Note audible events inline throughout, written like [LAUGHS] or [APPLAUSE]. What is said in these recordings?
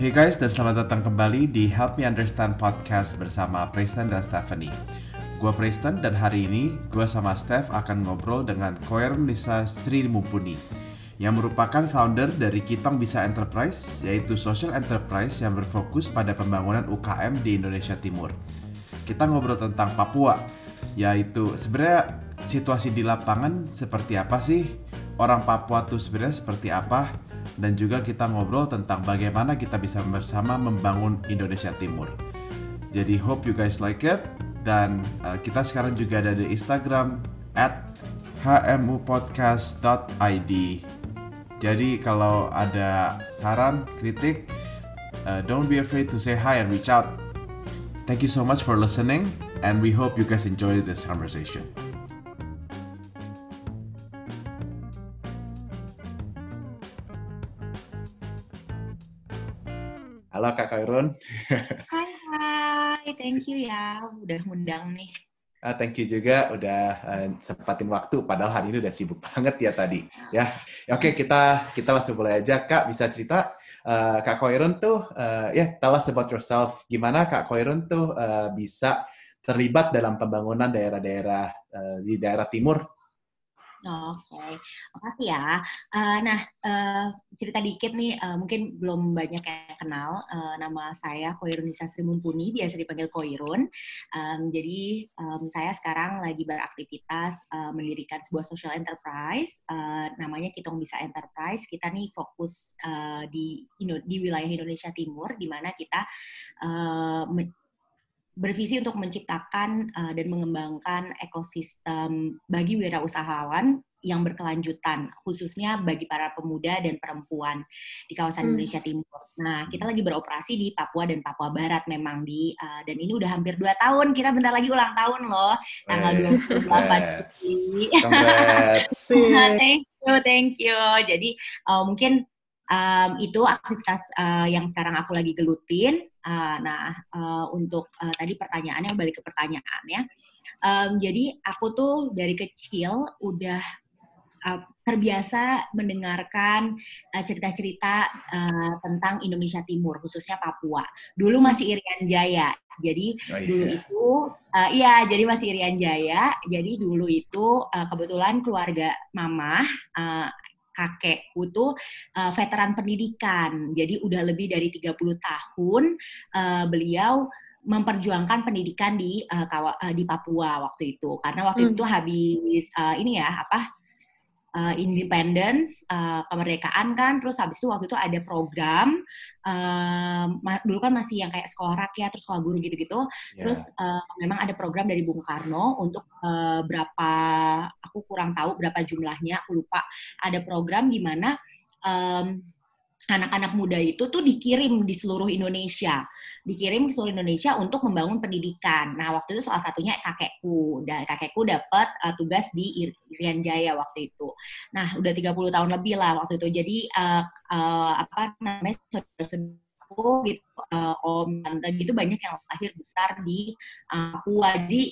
Hey guys, dan selamat datang kembali di Help Me Understand Podcast bersama Preston dan Stephanie. Gue Preston dan hari ini gue sama Steph akan ngobrol dengan Koer Nisa Sri Mumpuni yang merupakan founder dari Kitong Bisa Enterprise, yaitu social enterprise yang berfokus pada pembangunan UKM di Indonesia Timur. Kita ngobrol tentang Papua, yaitu sebenarnya situasi di lapangan seperti apa sih? Orang Papua tuh sebenarnya seperti apa? Dan juga kita ngobrol tentang bagaimana kita bisa bersama membangun Indonesia Timur. Jadi hope you guys like it dan uh, kita sekarang juga ada di Instagram at hmupodcast.id. Jadi kalau ada saran, kritik, uh, don't be afraid to say hi and reach out. Thank you so much for listening and we hope you guys enjoy this conversation. Halo Kak Kairun. Hai, hai. Thank you ya udah ngundang nih. Uh, thank you juga udah uh, sempatin waktu padahal hari ini udah sibuk banget ya tadi ya. Oke, okay, kita kita langsung mulai aja Kak bisa cerita uh, Kak Koirun tuh uh, ya yeah, tell us about yourself. Gimana Kak Koirun tuh uh, bisa terlibat dalam pembangunan daerah-daerah uh, di daerah timur Oke, okay. makasih ya. Uh, nah, uh, cerita dikit nih, uh, mungkin belum banyak yang kenal. Uh, nama saya Koirun Nisa Sri Mumpuni, biasa dipanggil Koirun. Um, jadi, um, saya sekarang lagi beraktivitas uh, mendirikan sebuah social enterprise, uh, namanya Kitong Bisa Enterprise. Kita nih fokus uh, di di wilayah Indonesia Timur, di mana kita uh, bervisi untuk menciptakan uh, dan mengembangkan ekosistem bagi wirausahawan yang berkelanjutan, khususnya bagi para pemuda dan perempuan di kawasan hmm. Indonesia Timur. Nah, kita lagi beroperasi di Papua dan Papua Barat memang di uh, dan ini udah hampir dua tahun. Kita bentar lagi ulang tahun loh, tanggal dua puluh delapan [LAUGHS] Thank you, thank you. Jadi uh, mungkin um, itu aktivitas uh, yang sekarang aku lagi gelutin. Uh, nah, uh, untuk uh, tadi pertanyaannya balik ke pertanyaannya. Um, jadi aku tuh dari kecil udah uh, terbiasa mendengarkan cerita-cerita uh, tentang Indonesia Timur, khususnya Papua. Dulu masih Irian Jaya. Jadi oh, iya. dulu itu, uh, iya, jadi masih Irian Jaya. Jadi dulu itu uh, kebetulan keluarga mama uh, kakekku tuh uh, veteran pendidikan. Jadi udah lebih dari 30 tahun uh, beliau memperjuangkan pendidikan di uh, kawa, uh, di Papua waktu itu. Karena waktu hmm. itu habis uh, ini ya apa uh, independence, uh, kemerdekaan kan, terus habis itu waktu itu ada program, uh, dulu kan masih yang kayak sekolah rakyat, terus sekolah guru gitu-gitu, yeah. terus uh, memang ada program dari Bung Karno untuk uh, berapa, aku kurang tahu berapa jumlahnya, aku lupa, ada program di mana um, anak-anak muda itu tuh dikirim di seluruh Indonesia, dikirim ke seluruh Indonesia untuk membangun pendidikan. Nah waktu itu salah satunya kakekku dan kakekku dapat uh, tugas di Irian Jaya waktu itu. Nah udah 30 tahun lebih lah waktu itu. Jadi uh, uh, apa namanya saudara-saudaraku gitu, uh, om tante gitu banyak yang lahir besar di uh, Papua. Jadi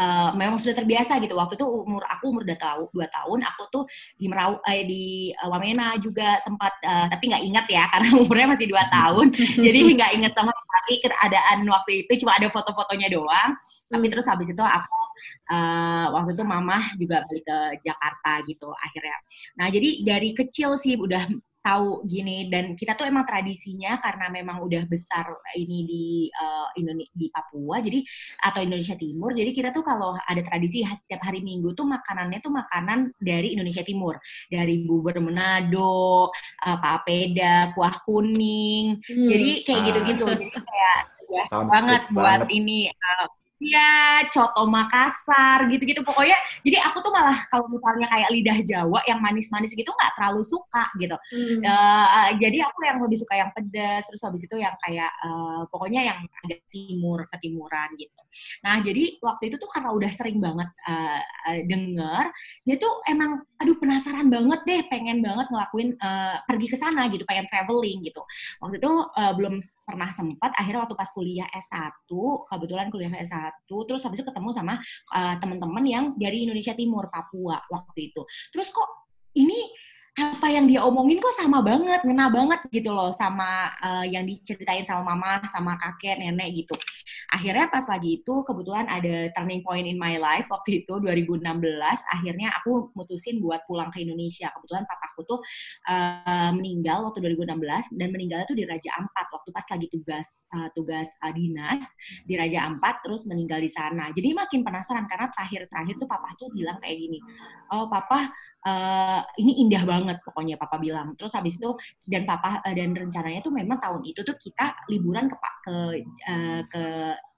uh, memang sudah terbiasa gitu. Waktu itu umur aku umur dua tahun, dua tahun, aku tuh di Merau, eh, di uh, Wamena juga sempat, uh, tapi nggak ingat ya karena [LAUGHS] umurnya masih dua tahun, [LAUGHS] jadi nggak ingat sama sekali keadaan waktu itu, cuma ada foto-fotonya doang. Tapi terus habis itu aku uh, waktu itu mama juga balik ke Jakarta gitu akhirnya. Nah jadi dari kecil sih udah tahu gini dan kita tuh emang tradisinya karena memang udah besar ini di uh, eh, Indonesia di Papua jadi atau Indonesia Timur jadi kita tuh kalau ada tradisi setiap hari Minggu tuh makanannya tuh makanan dari Indonesia Timur dari bubur Manado, uh, papeda, kuah kuning hmm. jadi kayak gitu-gitu jadi kayak ya banget buat banget. ini uh, Iya, coto Makassar gitu-gitu pokoknya. Jadi aku tuh malah kalau misalnya kayak lidah Jawa yang manis-manis gitu nggak terlalu suka gitu. Hmm. Uh, jadi aku yang lebih suka yang pedas, terus habis itu yang kayak uh, pokoknya yang agak timur ketimuran gitu. Nah jadi waktu itu tuh karena udah sering banget uh, denger, dia tuh emang aduh penasaran banget deh, pengen banget ngelakuin uh, pergi ke sana gitu, pengen traveling gitu. Waktu itu uh, belum pernah sempat. Akhirnya waktu pas kuliah S1, kebetulan kuliah S1 satu terus habis itu ketemu sama uh, teman-teman yang dari Indonesia Timur Papua waktu itu terus kok ini apa yang dia omongin kok sama banget, ngena banget gitu loh sama uh, yang diceritain sama mama, sama kakek, nenek gitu. Akhirnya pas lagi itu kebetulan ada turning point in my life waktu itu 2016, akhirnya aku mutusin buat pulang ke Indonesia. Kebetulan papaku tuh uh, meninggal waktu 2016 dan meninggalnya tuh di Raja Ampat waktu pas lagi tugas uh, tugas uh, dinas di Raja Ampat terus meninggal di sana. Jadi makin penasaran karena terakhir-terakhir tuh papa tuh bilang kayak gini, "Oh, papa uh, ini indah banget pokoknya papa bilang. Terus habis itu dan papa uh, dan rencananya tuh memang tahun itu tuh kita liburan ke ke uh, ke,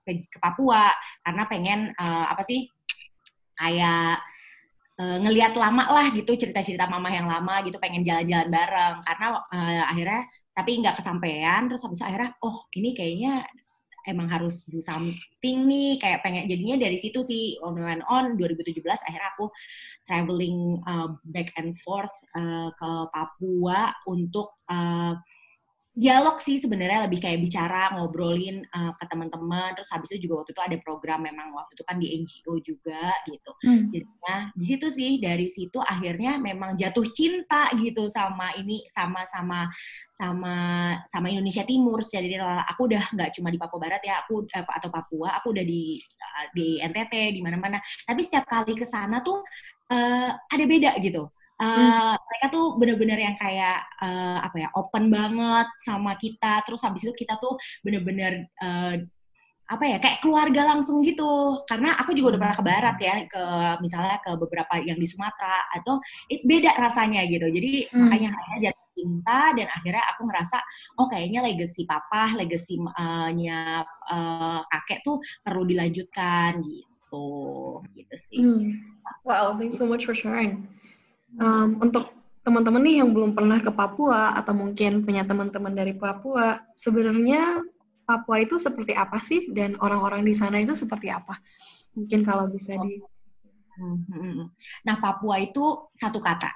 ke ke Papua. Karena pengen uh, apa sih kayak uh, ngelihat lama lah gitu cerita-cerita mama yang lama gitu pengen jalan-jalan bareng. Karena uh, akhirnya tapi nggak kesampaian. Terus habis itu akhirnya oh ini kayaknya emang harus do something nih kayak pengen jadinya dari situ sih on and on 2017 akhirnya aku traveling uh, back and forth uh, ke Papua untuk uh, dialog sih sebenarnya lebih kayak bicara ngobrolin uh, ke teman-teman. Terus habis itu juga waktu itu ada program memang waktu itu kan di NGO juga gitu. Hmm. jadinya di situ sih dari situ akhirnya memang jatuh cinta gitu sama ini sama sama sama sama Indonesia Timur. Jadi aku udah nggak cuma di Papua Barat ya aku atau Papua aku udah di di NTT di mana-mana. Tapi setiap kali ke sana tuh uh, ada beda gitu Uh, hmm. mereka tuh bener-bener yang kayak uh, apa ya open banget sama kita terus habis itu kita tuh bener-bener uh, apa ya kayak keluarga langsung gitu karena aku juga udah pernah ke barat ya ke misalnya ke beberapa yang di Sumatera atau it, beda rasanya gitu jadi hmm. makanya akhirnya jatuh cinta dan akhirnya aku ngerasa oh kayaknya legacy papa legacy-nya uh, kakek tuh perlu dilanjutkan gitu gitu sih hmm. wow thanks so much for sharing um, untuk teman-teman nih yang belum pernah ke Papua atau mungkin punya teman-teman dari Papua, sebenarnya Papua itu seperti apa sih dan orang-orang di sana itu seperti apa? Mungkin kalau bisa di. Hmm, hmm, hmm. Nah Papua itu satu kata,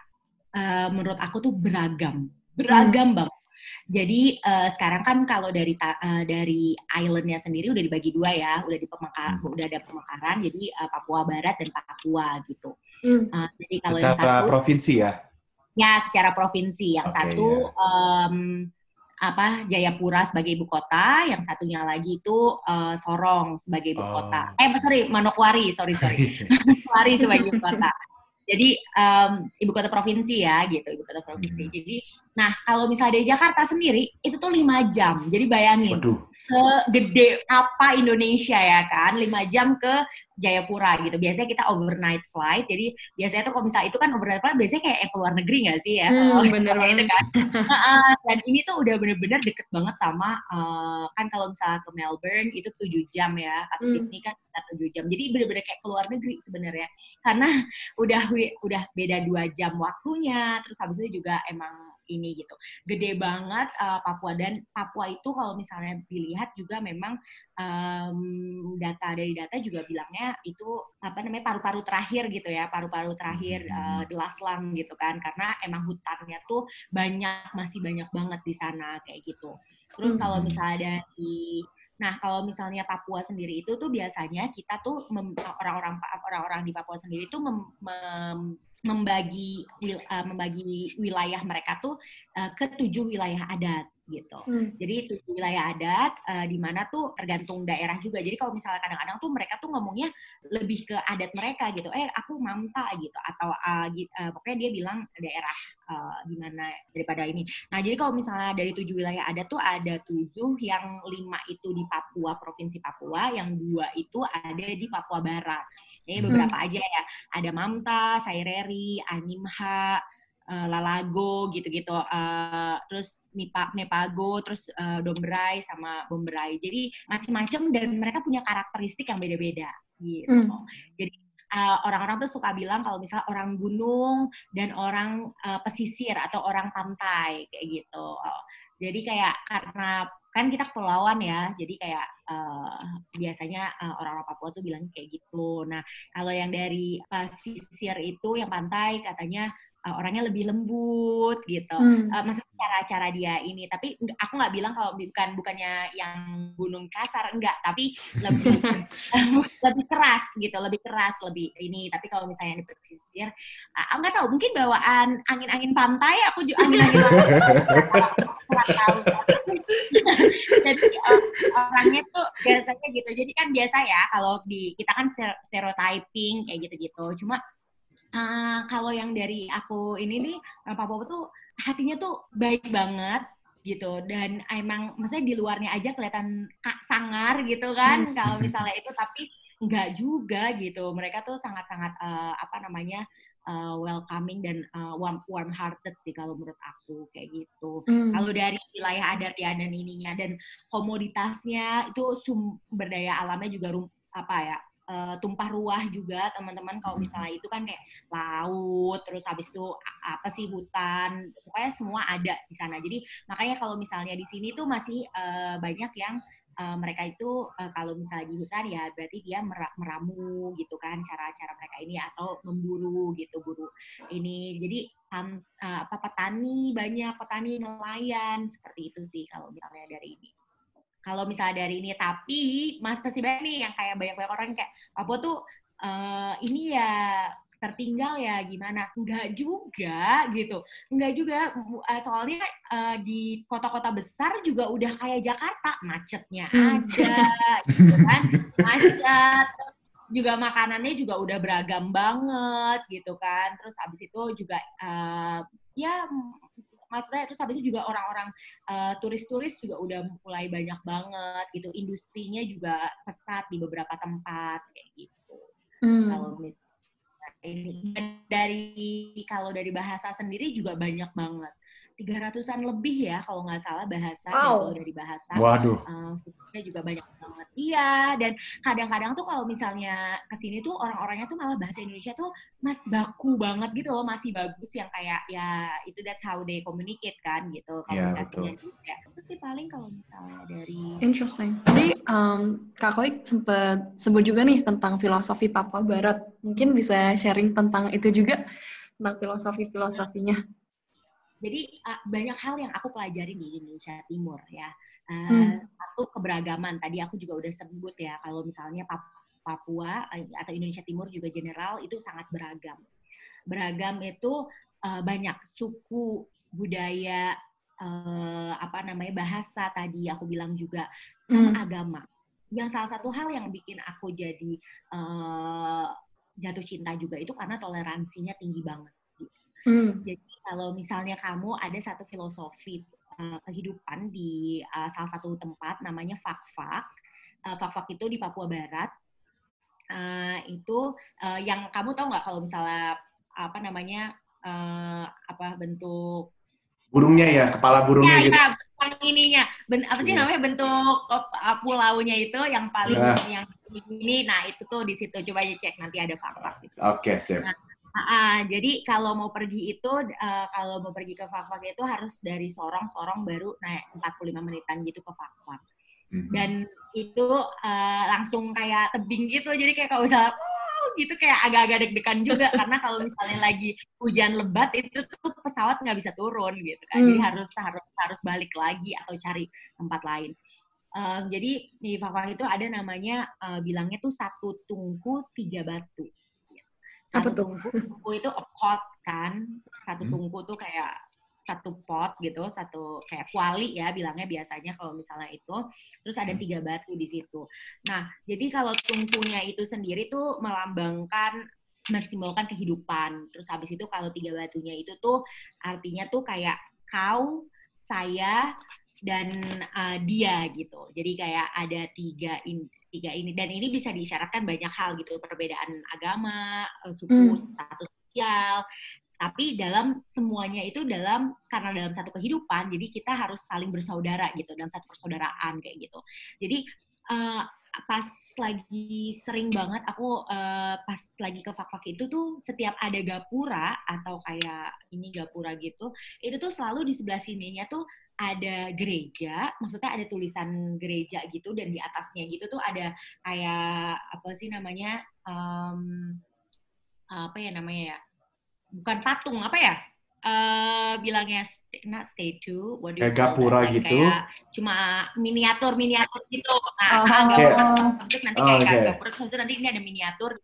uh, menurut aku tuh beragam, beragam hmm. banget. Jadi uh, sekarang kan kalau dari uh, dari islandnya sendiri udah dibagi dua ya, udah di pemekar, hmm. udah ada pemekaran, jadi uh, Papua Barat dan Papua gitu. Hmm. Uh, jadi kalau secara yang satu, provinsi ya? Ya, secara provinsi. Yang okay, satu yeah. um, apa Jayapura sebagai ibu kota, yang satunya lagi itu uh, Sorong sebagai ibu oh. kota. Eh, sorry, Manokwari, sorry sorry, [LAUGHS] [LAUGHS] Manokwari sebagai ibu kota. Jadi um, ibu kota provinsi ya, gitu ibu kota provinsi. Hmm. Jadi Nah, kalau misalnya dari Jakarta sendiri, itu tuh lima jam. Jadi bayangin, Waduh. segede apa Indonesia ya kan, lima jam ke Jayapura gitu. Biasanya kita overnight flight, jadi biasanya tuh kalau misalnya itu kan overnight flight, biasanya kayak ke luar negeri nggak sih ya? Hmm, bener banget. kan. dan ini tuh udah bener-bener deket banget sama, uh, kan kalau misalnya ke Melbourne itu tujuh jam ya, atau hmm. Sydney kan tujuh jam. Jadi bener-bener kayak ke luar negeri sebenarnya. Karena udah udah beda dua jam waktunya, terus habis itu juga emang ini gitu. Gede banget uh, Papua dan Papua itu kalau misalnya dilihat juga memang um, data dari data juga bilangnya itu apa namanya paru-paru terakhir gitu ya, paru-paru terakhir uh, the last lung gitu kan karena emang hutannya tuh banyak masih banyak banget di sana kayak gitu. Terus kalau hmm. misalnya dari Nah, kalau misalnya Papua sendiri itu tuh biasanya kita tuh orang-orang orang-orang di Papua sendiri mem, mem, membagi uh, membagi wilayah mereka tuh uh, ke tujuh wilayah adat gitu. Hmm. Jadi tujuh wilayah adat uh, di mana tuh tergantung daerah juga. Jadi kalau misalnya kadang-kadang tuh mereka tuh ngomongnya lebih ke adat mereka gitu. Eh aku mamta gitu atau uh, uh, pokoknya dia bilang daerah uh, gimana daripada ini. Nah jadi kalau misalnya dari tujuh wilayah adat tuh ada tujuh yang lima itu di Papua provinsi Papua, yang dua itu ada di Papua Barat. Ini beberapa hmm. aja ya. Ada Mamta, Saireri, Animha, uh, Lalago gitu-gitu, uh, terus Mipa, Mepago, terus uh, Dombrai sama Bombrai. Jadi macam-macam dan mereka punya karakteristik yang beda-beda gitu. Hmm. Jadi uh, orang-orang tuh suka bilang kalau misalnya orang gunung dan orang uh, pesisir atau orang pantai kayak gitu. Oh, jadi kayak karena kan kita kepulauan ya, jadi kayak uh, biasanya uh, orang-orang Papua tuh bilang kayak gitu. Nah kalau yang dari pesisir itu yang pantai katanya uh, orangnya lebih lembut gitu. Hmm. Uh, maksudnya cara-cara dia ini. Tapi aku nggak bilang kalau bukan bukannya yang gunung kasar enggak, tapi lebih [LAUGHS] lebih keras gitu, lebih keras, lebih ini. Tapi kalau misalnya di pesisir, uh, nggak tahu mungkin bawaan angin-angin pantai, aku juga angin-angin. [LAUGHS] Jadi uh, orangnya tuh biasanya gitu. Jadi kan biasa ya kalau di kita kan stereotyping kayak gitu-gitu. Cuma Uh, kalau yang dari aku ini nih, Pak Popo tuh hatinya tuh baik banget gitu dan emang maksudnya di luarnya aja kelihatan sangar gitu kan hmm. kalau [LAUGHS] misalnya itu tapi enggak juga gitu mereka tuh sangat-sangat uh, apa namanya uh, welcoming dan uh, warm warm hearted sih kalau menurut aku kayak gitu. Mm. Kalau dari wilayah adat ya dan ininya dan komoditasnya itu sumber daya alamnya juga rum, apa ya uh, tumpah ruah juga teman-teman. Kalau misalnya itu kan kayak laut terus habis itu apa sih hutan. Pokoknya semua ada di sana. Jadi makanya kalau misalnya di sini tuh masih uh, banyak yang uh, mereka itu uh, kalau misalnya di hutan ya berarti dia meramu gitu kan cara-cara mereka ini atau memburu gitu buru ini. Jadi um, uh, apa petani banyak petani nelayan seperti itu sih kalau misalnya dari ini kalau misalnya dari ini tapi mas pasti banyak nih yang kayak banyak banyak orang kayak apa tuh uh, ini ya tertinggal ya gimana? Enggak juga gitu. Enggak juga eh, soalnya uh, di kota-kota besar juga udah kayak Jakarta macetnya hmm. ada gitu kan macet. Juga makanannya juga udah beragam banget gitu kan. Terus abis itu juga uh, ya maksudnya terus habis itu juga orang-orang uh, turis-turis juga udah mulai banyak banget gitu. Industrinya juga pesat di beberapa tempat kayak gitu. Hmm. kalau misalnya ini dari kalau dari bahasa sendiri juga banyak banget tiga ratusan lebih ya kalau nggak salah bahasa wow. dari bahasa. Waduh. Uh, juga banyak banget. Iya, dan kadang-kadang tuh kalau misalnya ke sini tuh orang-orangnya tuh malah bahasa Indonesia tuh mas baku banget gitu loh, masih bagus yang kayak ya itu that's how they communicate kan gitu iya, komunikasinya yeah, juga. Itu sih paling kalau misalnya dari Interesting. Jadi um, Kak Koi sempat sebut juga nih tentang filosofi Papua Barat. Mungkin bisa sharing tentang itu juga tentang filosofi-filosofinya. Jadi uh, banyak hal yang aku pelajari di Indonesia Timur ya. Uh, hmm. Satu keberagaman tadi aku juga udah sebut ya kalau misalnya Papua eh, atau Indonesia Timur juga general itu sangat beragam. Beragam itu uh, banyak suku, budaya, uh, apa namanya bahasa tadi aku bilang juga sama hmm. agama. Yang salah satu hal yang bikin aku jadi uh, jatuh cinta juga itu karena toleransinya tinggi banget. Hmm. Jadi kalau misalnya kamu ada satu filosofi uh, kehidupan di uh, salah satu tempat namanya Fak-Fak. Uh, Fak-Fak itu di Papua Barat. Uh, itu uh, yang kamu tahu nggak kalau misalnya apa namanya uh, apa bentuk burungnya ya kepala burungnya ya, gitu. Ya, ininya ben, apa sih yeah. namanya bentuk uh, pulaunya itu yang paling yeah. yang ini nah itu tuh di situ coba aja cek nanti ada fak-fak Oke, okay, siap. Nah, Uh, jadi kalau mau pergi itu, uh, kalau mau pergi ke Fakfak itu harus dari Sorong-Sorong baru naik 45 menitan gitu ke Fakfak. Mm-hmm. Dan itu uh, langsung kayak tebing gitu, jadi kayak kalau misalnya uh, gitu kayak agak-agak deg-degan juga [LAUGHS] karena kalau misalnya lagi hujan lebat itu tuh pesawat nggak bisa turun gitu kan, mm. jadi harus harus harus balik lagi atau cari tempat lain. Um, jadi di Fakfak itu ada namanya uh, bilangnya tuh satu tungku tiga batu apa tuh? Tungku, tungku itu a pot kan. Satu hmm. tungku tuh kayak satu pot gitu, satu kayak kuali ya bilangnya biasanya kalau misalnya itu. Terus ada hmm. tiga batu di situ. Nah, jadi kalau tungkunya itu sendiri tuh melambangkan mensimbolkan kehidupan. Terus habis itu kalau tiga batunya itu tuh artinya tuh kayak kau, saya, dan uh, dia gitu. Jadi kayak ada tiga in, tiga ini. Dan ini bisa diisyaratkan banyak hal gitu perbedaan agama eh, suku hmm. status sosial. Tapi dalam semuanya itu dalam karena dalam satu kehidupan jadi kita harus saling bersaudara gitu dalam satu persaudaraan kayak gitu. Jadi uh, pas lagi sering banget aku uh, pas lagi ke fak-fak itu tuh setiap ada gapura atau kayak ini gapura gitu itu tuh selalu di sebelah sininya tuh ada gereja, maksudnya ada tulisan gereja gitu dan di atasnya gitu tuh ada kayak apa sih namanya um, apa ya namanya ya bukan patung apa ya? Uh, bilangnya stay, not statue, what kayak gapura gitu, kayak cuma miniatur miniatur gitu. Nah, oh. gapura yeah. maksud nanti kayak oh, okay. gapura terus nanti ini ada miniatur,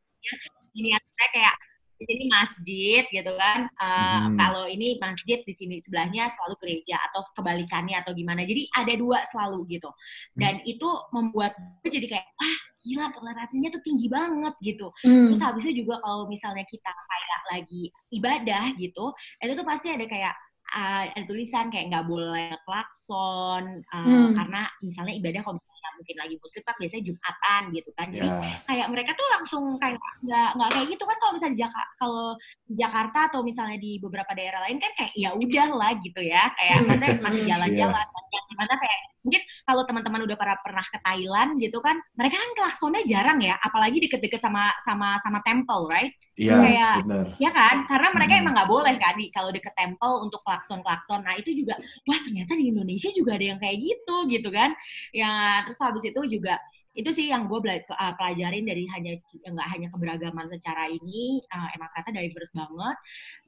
miniaturnya kayak di sini masjid gitu kan. Uh, hmm. Kalau ini masjid di sini sebelahnya selalu gereja atau kebalikannya atau gimana. Jadi ada dua selalu gitu. Dan hmm. itu membuat gue jadi kayak wah gila toleransinya tuh tinggi banget gitu. Hmm. Terus habisnya juga kalau misalnya kita kayak lagi ibadah gitu, itu tuh pasti ada kayak uh, ada tulisan kayak nggak boleh klakson uh, hmm. karena misalnya ibadah kalau mungkin lagi muslim kan biasanya jumatan gitu kan jadi yeah. kayak mereka tuh langsung kayak nggak nggak kayak gitu kan kalau misalnya Jakarta kalau Jakarta atau misalnya di beberapa daerah lain kan kayak ya udah lah gitu ya kayak hmm. maksudnya masih [LAUGHS] jalan-jalan yeah. yang gimana kayak mungkin kalau teman-teman udah pernah pernah ke Thailand gitu kan mereka kan klaksonnya jarang ya apalagi deket-deket sama sama sama temple right Iya, kayak, bener. ya kan? Karena mereka hmm. emang nggak boleh kan di kalau deket temple untuk klakson-klakson. Nah itu juga, wah ternyata di Indonesia juga ada yang kayak gitu, gitu kan? Ya terus habis itu juga itu sih yang gue uh, pelajarin dari hanya nggak hanya keberagaman secara ini uh, emang kata diverse banget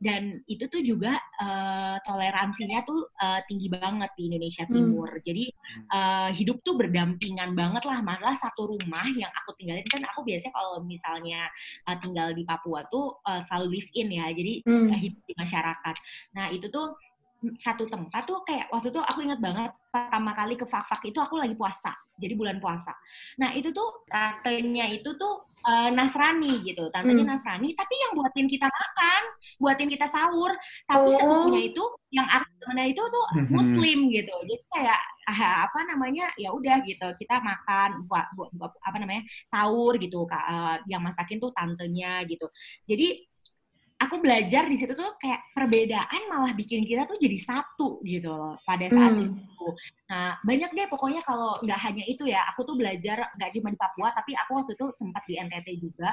dan itu tuh juga uh, toleransinya tuh uh, tinggi banget di Indonesia hmm. Timur hmm. jadi uh, hidup tuh berdampingan banget lah malah satu rumah yang aku tinggalin kan aku biasanya kalau misalnya uh, tinggal di Papua tuh uh, selalu live in ya jadi hmm. uh, hidup di masyarakat nah itu tuh satu tempat tuh kayak waktu itu aku ingat banget pertama kali ke Fak-Fak itu aku lagi puasa jadi bulan puasa nah itu tuh tantenya itu tuh uh, Nasrani gitu tantenya hmm. Nasrani tapi yang buatin kita makan buatin kita sahur tapi oh. sepupunya itu yang aku mana itu tuh hmm. Muslim gitu jadi kayak ah, apa namanya ya udah gitu kita makan buat, buat apa namanya sahur gitu uh, yang masakin tuh tantenya gitu jadi aku belajar di situ tuh kayak perbedaan malah bikin kita tuh jadi satu gitu loh pada saat hmm. itu. Nah banyak deh pokoknya kalau nggak hanya itu ya, aku tuh belajar nggak cuma di Papua tapi aku waktu itu sempat di NTT juga.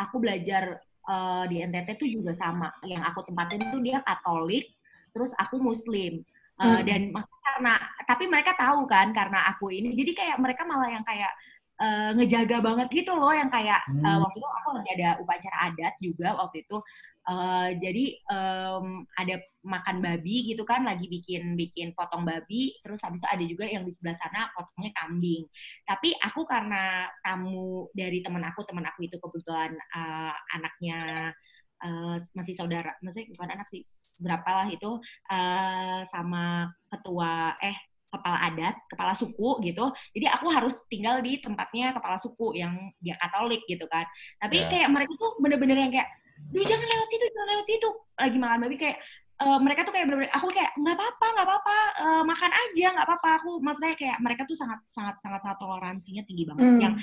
Aku belajar uh, di NTT tuh juga sama. Yang aku tempatin tuh dia Katolik, terus aku Muslim. Uh, hmm. Dan karena tapi mereka tahu kan karena aku ini, jadi kayak mereka malah yang kayak uh, ngejaga banget gitu loh yang kayak hmm. uh, waktu itu aku lagi ada upacara adat juga waktu itu Uh, jadi um, ada makan babi gitu kan, lagi bikin bikin potong babi, terus habis itu ada juga yang di sebelah sana potongnya kambing. Tapi aku karena tamu dari teman aku, teman aku itu kebetulan uh, anaknya uh, masih saudara, maksudnya bukan anak sih, berapa lah itu uh, sama ketua eh kepala adat, kepala suku gitu. Jadi aku harus tinggal di tempatnya kepala suku yang dia Katolik gitu kan. Tapi yeah. kayak mereka tuh bener-bener yang kayak duh jangan lewat situ jangan lewat situ lagi makan babi kayak uh, mereka tuh kayak bener-bener aku kayak nggak apa-apa nggak apa-apa uh, makan aja nggak apa-apa aku maksudnya kayak mereka tuh sangat sangat sangat sangat toleransinya tinggi banget mm. yang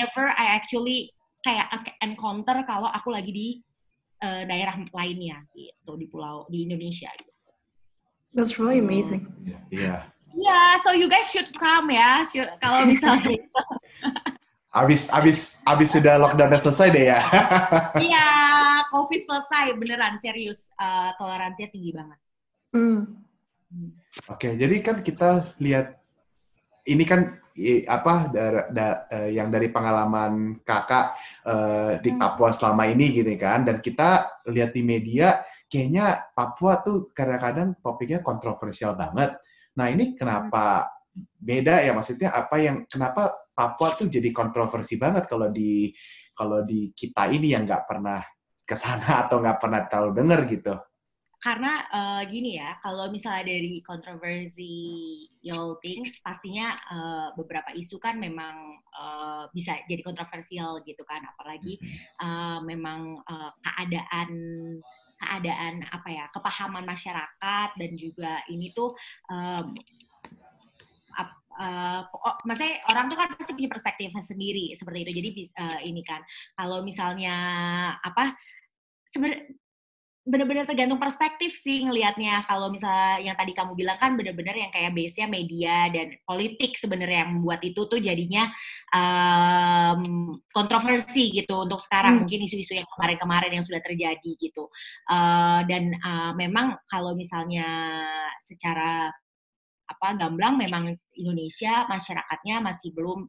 never I actually kayak encounter kalau aku lagi di uh, daerah lainnya gitu di pulau di Indonesia gitu. That's really amazing. Iya. Yeah. Yeah, so you guys should come ya, kalau misalnya. [LAUGHS] Abis abis abis sudah lockdownnya selesai deh ya. [LAUGHS] Iya, COVID selesai beneran serius uh, toleransinya tinggi banget. Hmm. hmm. Oke, okay, jadi kan kita lihat ini kan apa da, da, uh, yang dari pengalaman kakak uh, di hmm. Papua selama ini gitu kan, dan kita lihat di media kayaknya Papua tuh kadang-kadang topiknya kontroversial banget. Nah ini kenapa beda ya maksudnya apa yang kenapa Papua tuh jadi kontroversi banget kalau di kalau di kita ini yang nggak pernah ke sana [LAUGHS] atau nggak pernah tahu dengar gitu. Karena uh, gini ya, kalau misalnya dari kontroversi your things, pastinya uh, beberapa isu kan memang uh, bisa jadi kontroversial gitu kan, apalagi uh, memang uh, keadaan keadaan apa ya kepahaman masyarakat dan juga ini tuh um, maksudnya orang tuh kan pasti punya perspektif sendiri seperti itu. Jadi uh, ini kan kalau misalnya apa sebenarnya benar-benar tergantung perspektif sih ngelihatnya. Kalau misalnya yang tadi kamu bilang kan benar-benar yang kayak base-nya media dan politik sebenarnya yang membuat itu tuh jadinya um, kontroversi gitu untuk sekarang. Hmm. Mungkin isu-isu yang kemarin-kemarin yang sudah terjadi gitu. Uh, dan uh, memang kalau misalnya secara apa gamblang memang Indonesia masyarakatnya masih belum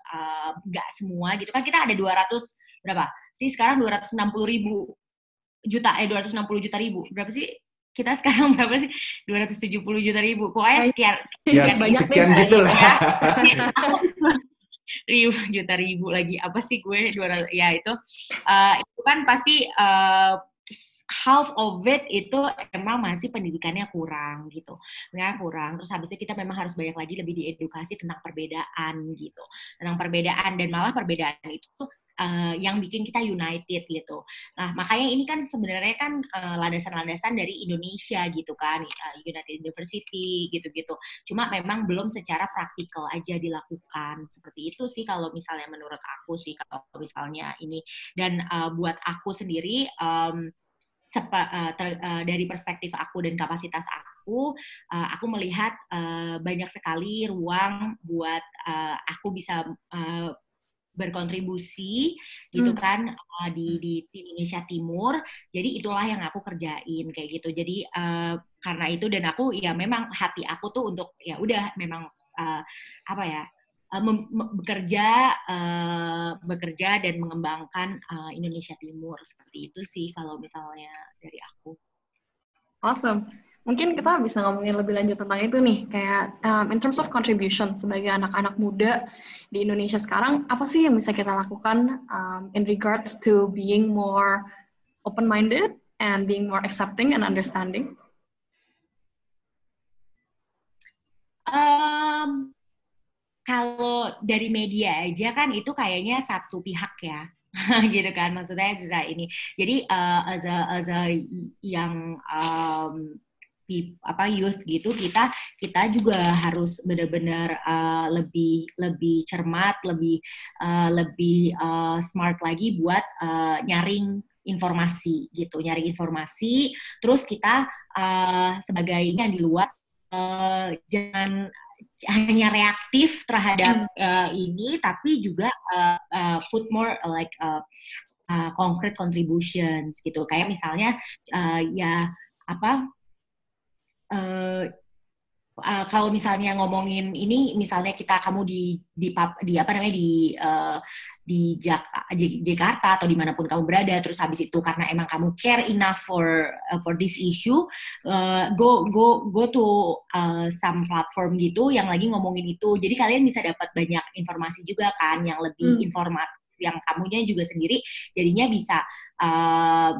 nggak uh, semua gitu kan. Kita ada 200 berapa? Sih sekarang 260 ribu juta eh 260 juta ribu. Berapa sih? Kita sekarang [LAUGHS] berapa sih? 270 juta ribu. Pokoknya sekian ya, sekian, banyak sekian gitu lah. ya. [LAUGHS] ribu juta ribu lagi. Apa sih gue? 200 ya itu uh, itu kan pasti uh, half of it itu emang masih pendidikannya kurang gitu, ya kurang. Terus habisnya kita memang harus banyak lagi lebih diedukasi tentang perbedaan gitu, tentang perbedaan dan malah perbedaan itu uh, yang bikin kita united gitu. Nah makanya ini kan sebenarnya kan uh, landasan-landasan dari Indonesia gitu kan, uh, United University gitu-gitu. Cuma memang belum secara praktikal aja dilakukan seperti itu sih kalau misalnya menurut aku sih kalau misalnya ini dan uh, buat aku sendiri. Um, sepa, uh, ter, uh, dari perspektif aku dan kapasitas aku, uh, aku melihat uh, banyak sekali ruang buat uh, aku bisa uh, berkontribusi gitu hmm. kan uh, di, di Indonesia Timur. Jadi itulah yang aku kerjain kayak gitu. Jadi uh, karena itu dan aku ya memang hati aku tuh untuk ya udah memang uh, apa ya bekerja uh, bekerja dan mengembangkan uh, Indonesia Timur seperti itu sih kalau misalnya dari aku. Awesome. Mungkin kita bisa ngomongin lebih lanjut tentang itu nih, kayak um, in terms of contribution sebagai anak-anak muda di Indonesia sekarang, apa sih yang bisa kita lakukan um, in regards to being more open-minded and being more accepting and understanding? Um, kalau dari media aja kan itu kayaknya satu pihak ya [LAUGHS] gitu kan. Maksudnya juga ini. Jadi uh, as a as a yang um, apa youth gitu kita kita juga harus benar-benar uh, lebih lebih cermat lebih uh, lebih uh, smart lagi buat uh, nyaring informasi gitu nyaring informasi. Terus kita uh, sebagai yang di luar uh, jangan hanya reaktif terhadap uh, ini tapi juga uh, uh, put more like uh, uh, concrete contributions gitu. Kayak misalnya uh, ya apa uh, uh, kalau misalnya ngomongin ini misalnya kita kamu di di di apa namanya di uh, di Jak Jakarta atau di mana pun kamu berada terus habis itu karena emang kamu care enough for uh, for this issue uh, go go go to uh, some platform gitu yang lagi ngomongin itu jadi kalian bisa dapat banyak informasi juga kan yang lebih hmm. informatif yang kamunya juga sendiri jadinya bisa uh,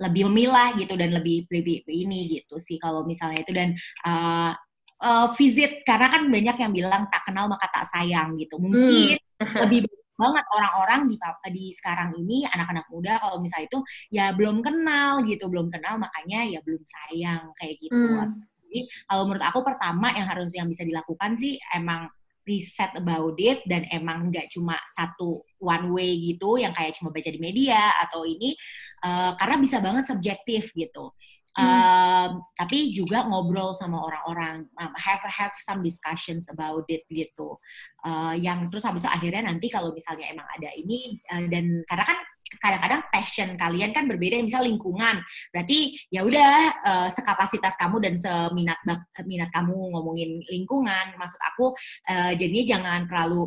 lebih memilah gitu dan lebih lebih ini gitu sih kalau misalnya itu dan uh, uh, visit karena kan banyak yang bilang tak kenal maka tak sayang gitu mungkin hmm. [LAUGHS] lebih banget orang-orang di di sekarang ini anak-anak muda kalau misalnya itu ya belum kenal gitu belum kenal makanya ya belum sayang kayak gitu hmm. jadi kalau menurut aku pertama yang harus yang bisa dilakukan sih emang riset about it dan emang nggak cuma satu one way gitu yang kayak cuma baca di media atau ini uh, karena bisa banget subjektif gitu Hmm. Um, tapi juga ngobrol sama orang-orang, um, have have some discussions about it gitu. Uh, yang terus habis itu akhirnya nanti kalau misalnya emang ada ini uh, dan karena kan kadang-kadang passion kalian kan berbeda, misal lingkungan, berarti ya udah uh, sekapasitas kamu dan seminat minat kamu ngomongin lingkungan. Maksud aku uh, jadinya jangan terlalu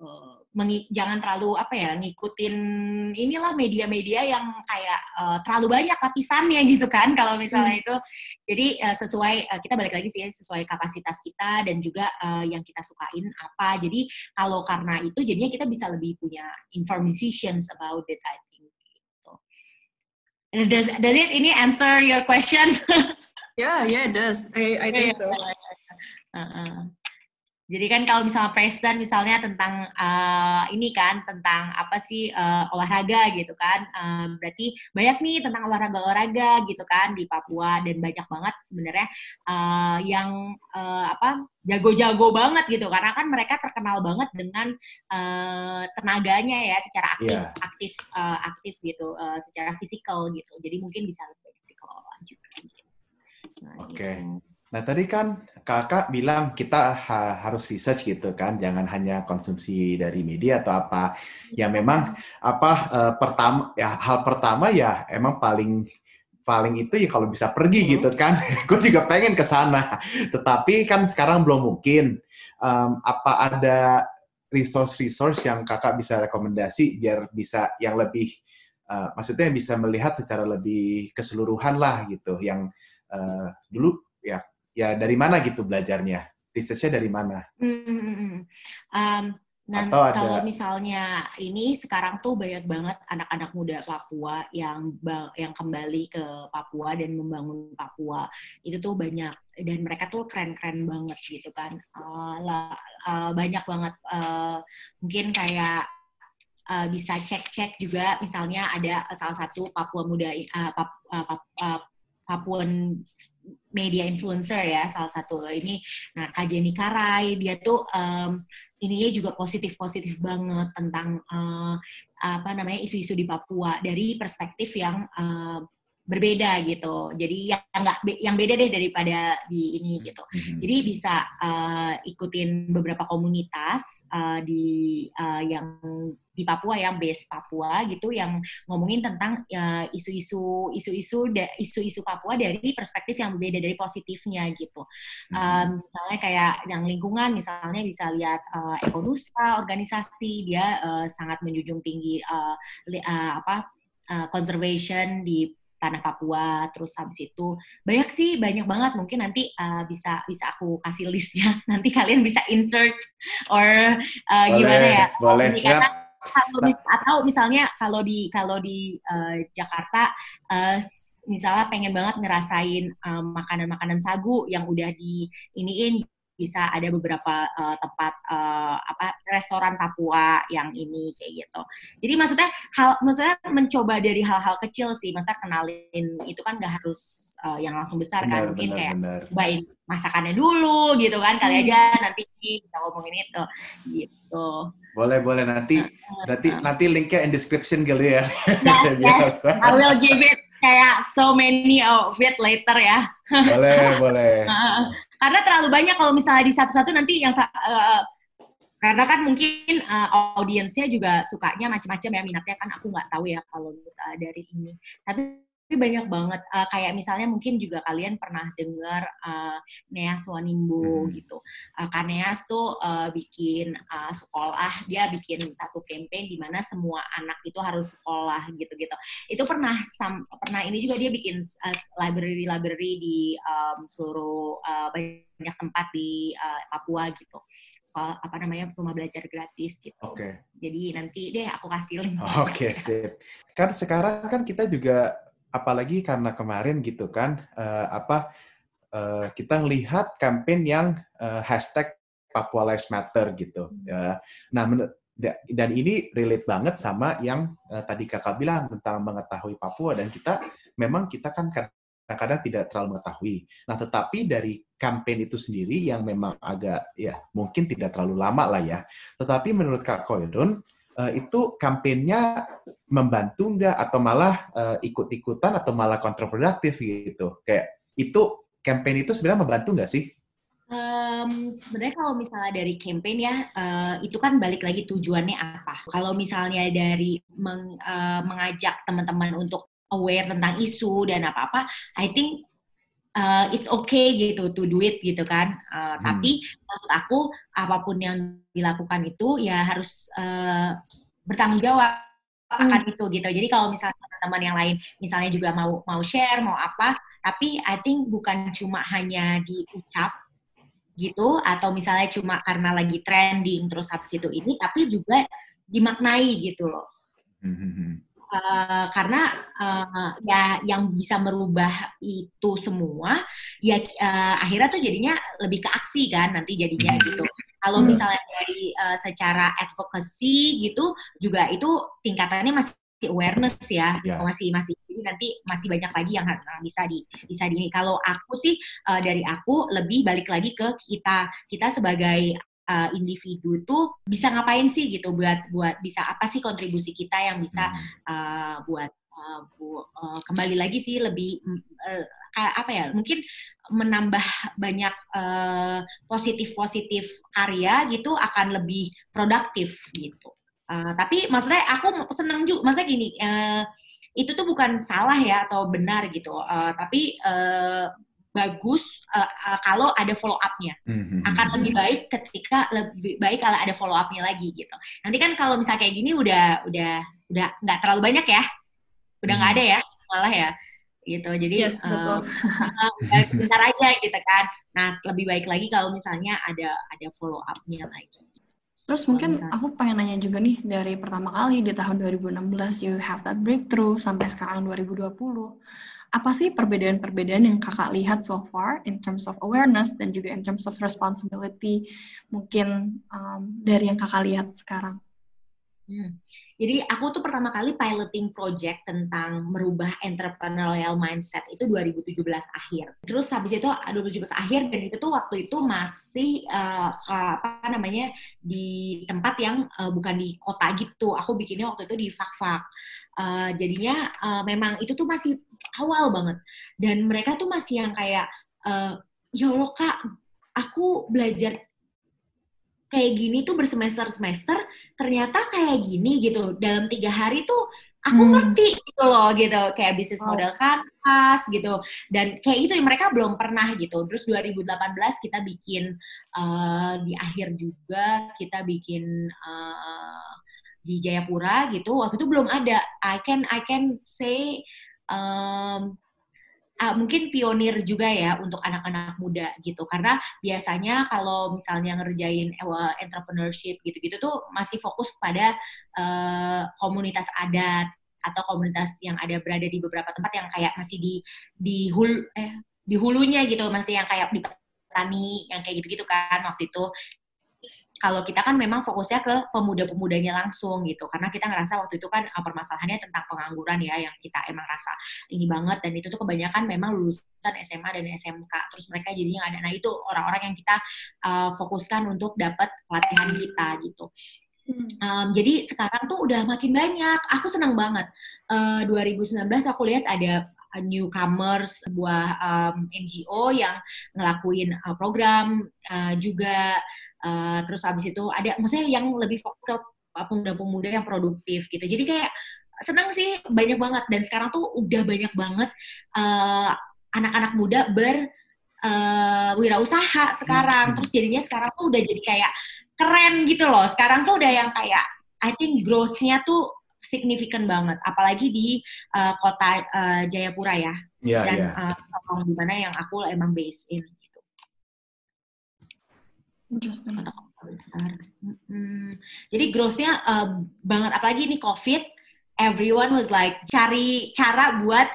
uh, jangan terlalu apa ya ngikutin inilah media-media yang kayak uh, terlalu banyak lapisannya [LAUGHS] gitu kan kalau misalnya hmm. itu jadi uh, sesuai uh, kita balik lagi sih sesuai kapasitas kita dan juga uh, yang kita sukain apa jadi kalau karena itu jadinya kita bisa lebih punya informed decisions about it I think gitu. Does, does it ini answer your question? [LAUGHS] yeah, yeah, it does. I, I think so. [LAUGHS] Uh -uh. Jadi kan kalau misalnya presiden misalnya tentang uh, ini kan tentang apa sih uh, olahraga gitu kan, um, berarti banyak nih tentang olahraga-olahraga gitu kan di Papua dan banyak banget sebenarnya uh, yang uh, apa jago-jago banget gitu karena kan mereka terkenal banget dengan uh, tenaganya ya secara aktif yeah. aktif uh, aktif gitu uh, secara fisikal gitu. Jadi mungkin bisa lebih dikelola juga. Gitu. Nah, Oke. Okay. Gitu. Nah tadi kan kakak bilang kita ha harus research gitu kan, jangan hanya konsumsi dari media atau apa. Ya memang apa uh, pertama ya hal pertama ya emang paling paling itu ya kalau bisa pergi hmm. gitu kan. [LAUGHS] Gue juga pengen ke sana, tetapi kan sekarang belum mungkin. Um, apa ada resource-resource yang kakak bisa rekomendasi biar bisa yang lebih uh, maksudnya bisa melihat secara lebih keseluruhan lah gitu yang uh, dulu ya ya dari mana gitu belajarnya? Researchnya dari mana? Mm-hmm. um, Nah, ada... kalau misalnya ini sekarang tuh banyak banget anak-anak muda Papua yang yang kembali ke Papua dan membangun Papua. Itu tuh banyak dan mereka tuh keren-keren banget gitu kan. Uh, uh, banyak banget uh, mungkin kayak uh, bisa cek-cek juga misalnya ada salah satu Papua muda uh, Pap, uh, Pap, uh, Papuan media influencer ya salah satu ini nah Kak Jenny Karai dia tuh um, ininya juga positif positif banget tentang uh, apa namanya isu-isu di Papua dari perspektif yang uh, berbeda gitu. Jadi yang nggak yang beda deh daripada di ini gitu. Mm-hmm. Jadi bisa uh, ikutin beberapa komunitas uh, di uh, yang di Papua yang base Papua gitu yang ngomongin tentang uh, isu-isu isu-isu isu-isu Papua dari perspektif yang berbeda dari positifnya gitu. Um, misalnya kayak yang lingkungan misalnya bisa lihat uh, Ekonusa organisasi dia uh, sangat menjunjung tinggi uh, uh, apa uh, conservation di tanah Papua terus habis itu banyak sih banyak banget. Mungkin nanti uh, bisa bisa aku kasih listnya. [LAUGHS] Nanti kalian bisa insert or uh, boleh, gimana ya? boleh. Karena kalau atau misalnya kalau di kalau di uh, Jakarta uh, misalnya pengen banget ngerasain makanan-makanan uh, sagu yang udah di iniin bisa ada beberapa uh, tempat uh, apa restoran Papua yang ini kayak gitu. Jadi maksudnya hal maksudnya mencoba dari hal-hal kecil sih, masa kenalin itu kan nggak harus uh, yang langsung besar benar, kan, mungkin benar, kayak benar. cobain masakannya dulu gitu kan, kali hmm. aja nanti bisa ngomongin itu gitu. Boleh boleh nanti berarti uh, nanti linknya in description kali ya. [LAUGHS] Yes, yes. I will give it kayak so many of it later ya. Boleh [LAUGHS] boleh. Karena terlalu banyak kalau misalnya di satu-satu nanti yang uh, karena kan mungkin uh, audiensnya juga sukanya macam-macam ya minatnya kan aku nggak tahu ya kalau misalnya dari ini. Tapi tapi banyak banget uh, kayak misalnya mungkin juga kalian pernah dengar uh, Neas Wanimbo hmm. gitu. Uh, kan Neas tuh uh, bikin uh, sekolah, dia bikin satu campaign di mana semua anak itu harus sekolah gitu-gitu. Itu pernah sam, pernah ini juga dia bikin uh, library library di um, seluruh uh, banyak tempat di uh, Papua gitu sekolah apa namanya rumah belajar gratis gitu. Oke. Okay. Jadi nanti deh aku kasih link. Oke okay, sip. Kan sekarang kan kita juga apalagi karena kemarin gitu kan uh, apa uh, kita melihat campaign yang uh, hashtag Papua Lives Matter gitu. Uh, nah, dan ini relate banget sama yang uh, tadi kakak bilang tentang mengetahui Papua dan kita memang kita kan kadang-kadang tidak terlalu mengetahui. Nah, tetapi dari campaign itu sendiri yang memang agak ya mungkin tidak terlalu lama lah ya. Tetapi menurut Kak Koirun, uh, itu kampanyenya membantu nggak atau malah uh, ikut-ikutan atau malah kontraproduktif gitu kayak itu campaign itu sebenarnya membantu nggak sih? Um, sebenarnya kalau misalnya dari campaign ya uh, itu kan balik lagi tujuannya apa. Kalau misalnya dari meng, uh, mengajak teman-teman untuk aware tentang isu dan apa-apa, I think uh, it's okay gitu to do it gitu kan. Uh, hmm. Tapi maksud aku apa pun yang dilakukan itu ya harus uh, bertanggung jawab hmm. akan itu gitu. Jadi kalau misalnya teman-teman yang lain misalnya juga mau mau share mau apa, tapi I think bukan cuma hanya diucap gitu atau misalnya cuma karena lagi trending terus habis itu ini, tapi juga dimaknai gitu loh. Hmm. Uh, karena uh, ya yang bisa merubah itu semua ya uh, akhirnya tuh jadinya lebih ke aksi kan nanti jadinya hmm. gitu. Kalau misalnya dari uh, secara advocacy gitu juga itu tingkatannya masih awareness ya, yeah. masih masih jadi nanti masih banyak lagi yang bisa di bisa di kalau aku sih uh, dari aku lebih balik lagi ke kita kita sebagai uh, individu itu bisa ngapain sih gitu buat buat bisa apa sih kontribusi kita yang bisa uh, buat uh, bu, uh, kembali lagi sih lebih uh, kayak apa ya mungkin menambah banyak positif positif positif karya gitu akan lebih produktif gitu. Uh, tapi maksudnya aku senang juga maksudnya gini uh, itu tuh bukan salah ya atau benar gitu. Uh, tapi uh, bagus uh, uh, kalau ada follow up-nya. Mm-hmm. Akan lebih baik ketika lebih baik kalau ada follow up-nya lagi gitu. Nanti kan kalau misalnya kayak gini udah udah udah nggak terlalu banyak ya. udah nggak ada ya malah ya gitu jadi Yes, betul. uh, bentar aja gitu kan nah lebih baik lagi kalau misalnya ada ada follow up-nya lagi Terus mungkin aku pengen nanya juga nih dari pertama kali di tahun 2016 you have that breakthrough sampai sekarang 2020. Apa sih perbedaan-perbedaan yang kakak lihat so far in terms of awareness dan juga in terms of responsibility mungkin um, dari yang kakak lihat sekarang? Hmm. Jadi aku tuh pertama kali piloting project tentang merubah entrepreneurial mindset itu 2017 akhir. Terus habis itu 2017 akhir dan itu tuh waktu itu masih uh, apa namanya di tempat yang uh, bukan di kota gitu. Aku bikinnya waktu itu di Fakfak. Uh, jadinya uh, memang itu tuh masih awal banget. Dan mereka tuh masih yang kayak uh, ya Allah kak, aku belajar kayak gini tuh bersemester-semester ternyata kayak gini gitu. Dalam tiga hari tuh aku Hmm. ngerti gitu loh gitu. Kayak bisnis model kanvas gitu. Dan kayak gitu yang mereka belum pernah gitu. Terus 2018 kita bikin eh, di akhir juga kita bikin eh, di Jayapura gitu waktu itu belum ada. I can I can say um, ah, mungkin pionir juga ya untuk anak-anak muda gitu. Karena biasanya kalau misalnya ngerjain eh, entrepreneurship gitu-gitu tuh masih fokus pada eh, komunitas adat atau komunitas yang ada berada di beberapa tempat yang kayak masih di di hul eh di hulunya gitu masih yang kayak di petani yang kayak gitu-gitu kan waktu itu kalau kita kan memang fokusnya ke pemuda-pemudanya langsung gitu karena kita ngerasa waktu itu kan uh, permasalahannya tentang pengangguran ya yang kita emang rasa ini banget dan itu tuh kebanyakan memang lulusan SMA dan SMK terus mereka jadinya nggak ada nah itu orang-orang yang kita uh, fokuskan untuk dapat pelatihan kita gitu Um, jadi sekarang tuh udah makin banyak. Aku senang banget. Uh, 2019 aku lihat ada newcomers sebuah um, NGO yang ngelakuin uh, program uh, juga. Uh, terus habis itu ada, maksudnya yang lebih fokus ke pemuda-pemuda yang produktif gitu. Jadi kayak senang sih banyak banget. Dan sekarang tuh udah banyak banget uh, anak-anak muda ber uh, wirausaha sekarang. Hmm. Terus jadinya sekarang tuh udah jadi kayak keren gitu loh. Sekarang tuh udah yang kayak I think growth-nya tuh signifikan banget, apalagi di uh, kota uh, Jayapura ya, Iya, dan iya. uh, di mana yang aku emang based in. Interesting. Kota kota besar. Jadi growth-nya uh, banget, apalagi ini COVID, everyone was like cari cara buat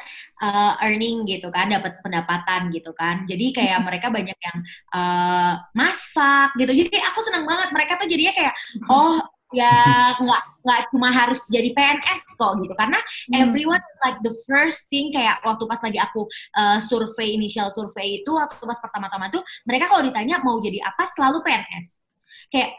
uh, earning gitu kan, dapat pendapatan gitu kan. Jadi kayak mereka banyak yang uh, masak gitu. Jadi aku senang banget mereka tuh jadinya kayak oh ya nggak nggak cuma harus jadi PNS kok gitu. Karena Hmm. everyone was like the first thing kayak waktu pas lagi aku uh, survei initial survei itu waktu pas pertama-tama tuh mereka kalau ditanya mau jadi apa selalu PNS kayak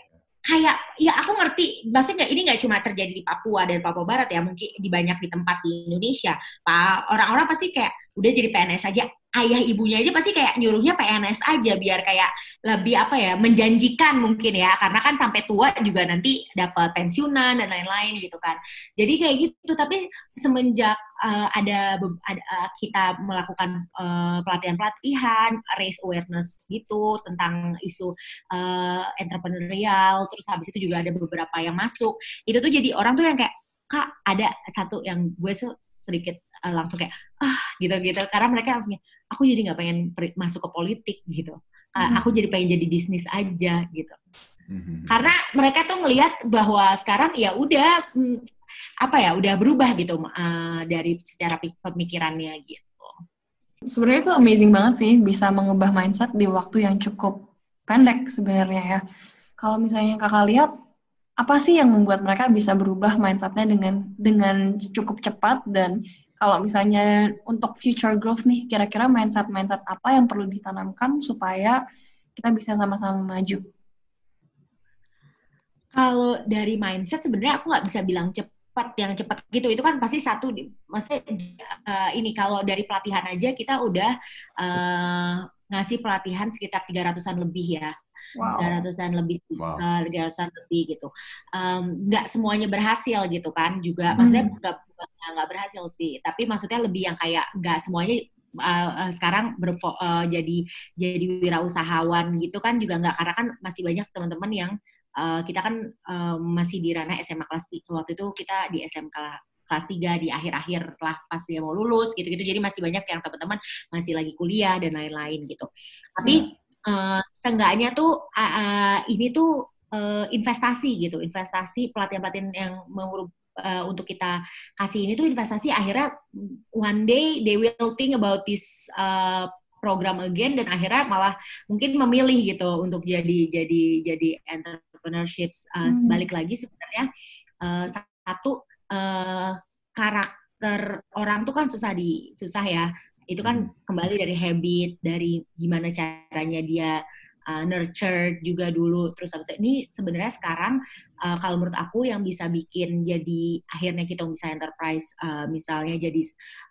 kayak ya aku ngerti maksudnya nggak ini nggak cuma terjadi di Papua dan Papua Barat ya mungkin di banyak di tempat di Indonesia. Pak orang-orang pasti kayak udah jadi PNS aja. Ayah ibunya aja pasti kayak nyuruhnya PNS aja biar kayak lebih apa ya menjanjikan mungkin ya. Karena kan sampai tua juga nanti dapat pensiunan dan lain-lain gitu kan. Jadi kayak gitu. Tapi semenjak uh, ada, ada uh, kita melakukan uh, pelatihan-pelatihan raise awareness gitu tentang isu uh, entrepreneurial terus habis itu juga ada beberapa yang masuk. Itu tuh jadi orang tuh yang kayak kak ada satu yang gue sedikit uh, langsung kayak ah gitu-gitu karena mereka langsung aku jadi nggak pengen masuk ke politik gitu Ah, Hmm. aku jadi pengen jadi bisnis aja gitu Mhm. karena mereka tuh melihat bahwa sekarang ya udah hmm, apa ya udah berubah gitu uh, dari secara pemikirannya gitu Sebenarnya itu amazing banget sih bisa mengubah mindset di waktu yang cukup pendek sebenarnya ya. Kalau misalnya kakak lihat apa sih yang membuat mereka bisa berubah mindsetnya dengan dengan cukup cepat dan kalau misalnya untuk future growth nih kira-kira mindset mindset apa yang perlu ditanamkan supaya kita bisa sama-sama maju. kalau dari mindset sebenarnya aku nggak bisa bilang cepat yang cepat gitu itu kan pasti satu maksudnya uh, ini kalau dari pelatihan aja kita udah uh, ngasih pelatihan sekitar 300-an lebih ya Wow. 300-an lebih Wow. uh, 300-an lebih gitu. Um, nggak semuanya berhasil gitu kan juga Hmm. maksudnya nggak bukan nggak berhasil sih, tapi maksudnya lebih yang kayak nggak semuanya uh, uh, sekarang berpo, uh, jadi jadi wirausahawan gitu kan juga nggak karena kan masih banyak teman-teman yang uh, kita kan uh, masih di ranah SMA kelas tiga. waktu itu kita di SMK kelas 3 di akhir-akhir lah pas dia mau lulus gitu-gitu. Jadi masih banyak yang teman-teman masih lagi kuliah dan lain-lain gitu. Tapi uh, seenggaknya tuh uh, uh, ini tuh uh, investasi gitu, investasi pelatihan-pelatihan yang mengurus uh, untuk kita kasih ini tuh investasi akhirnya one day they will think about this uh, program again dan akhirnya malah mungkin memilih gitu untuk jadi jadi jadi entrepreneurship uh, hmm. balik lagi sebenarnya uh, satu uh, karakter orang tuh kan susah di susah ya itu kan hmm. kembali dari habit dari gimana caranya dia uh, nurture juga dulu terus habis ini sebenarnya sekarang uh, kalau menurut aku yang bisa bikin jadi akhirnya kita bisa enterprise uh, misalnya jadi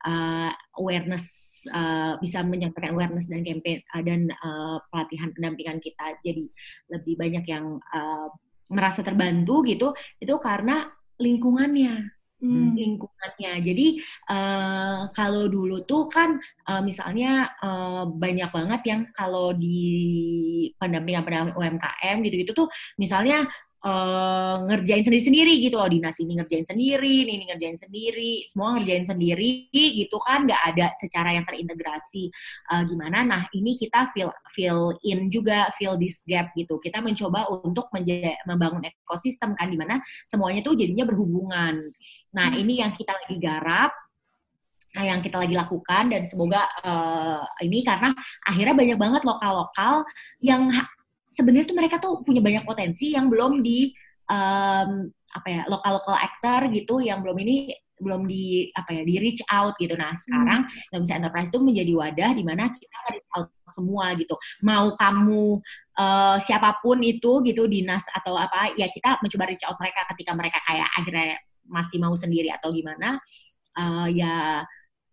uh, awareness uh, bisa menyampaikan awareness dan campaign uh, dan uh, pelatihan pendampingan kita jadi lebih banyak yang uh, merasa terbantu gitu itu karena lingkungannya hmm. lingkungannya. Jadi uh, kalau dulu tuh kan uh, misalnya uh, banyak banget yang kalau di pendampingan-pendampingan UMKM gitu-gitu tuh misalnya uh, ngerjain sendiri-sendiri gitu loh. Dinas ini ngerjain sendiri ini ngerjain sendiri semua ngerjain sendiri gitu kan. Nggak ada secara yang terintegrasi. Uh, gimana? Nah ini kita fill fill in juga fill this gap gitu. Kita mencoba untuk membangun ekosistem kan di mana semuanya tuh jadinya berhubungan. Nah hmm. ini yang kita lagi garap yang kita lagi lakukan dan semoga uh, ini karena akhirnya banyak banget lokal-lokal yang sebenarnya tuh mereka tuh punya banyak potensi yang belum di um, apa ya lokal lokal actor gitu yang belum ini belum di apa ya di reach out gitu nah sekarang hmm. bisa enterprise itu menjadi wadah di mana kita reach out semua gitu mau kamu uh, siapa pun itu gitu dinas atau apa ya kita mencoba reach out mereka ketika mereka kayak akhirnya masih mau sendiri atau gimana uh, ya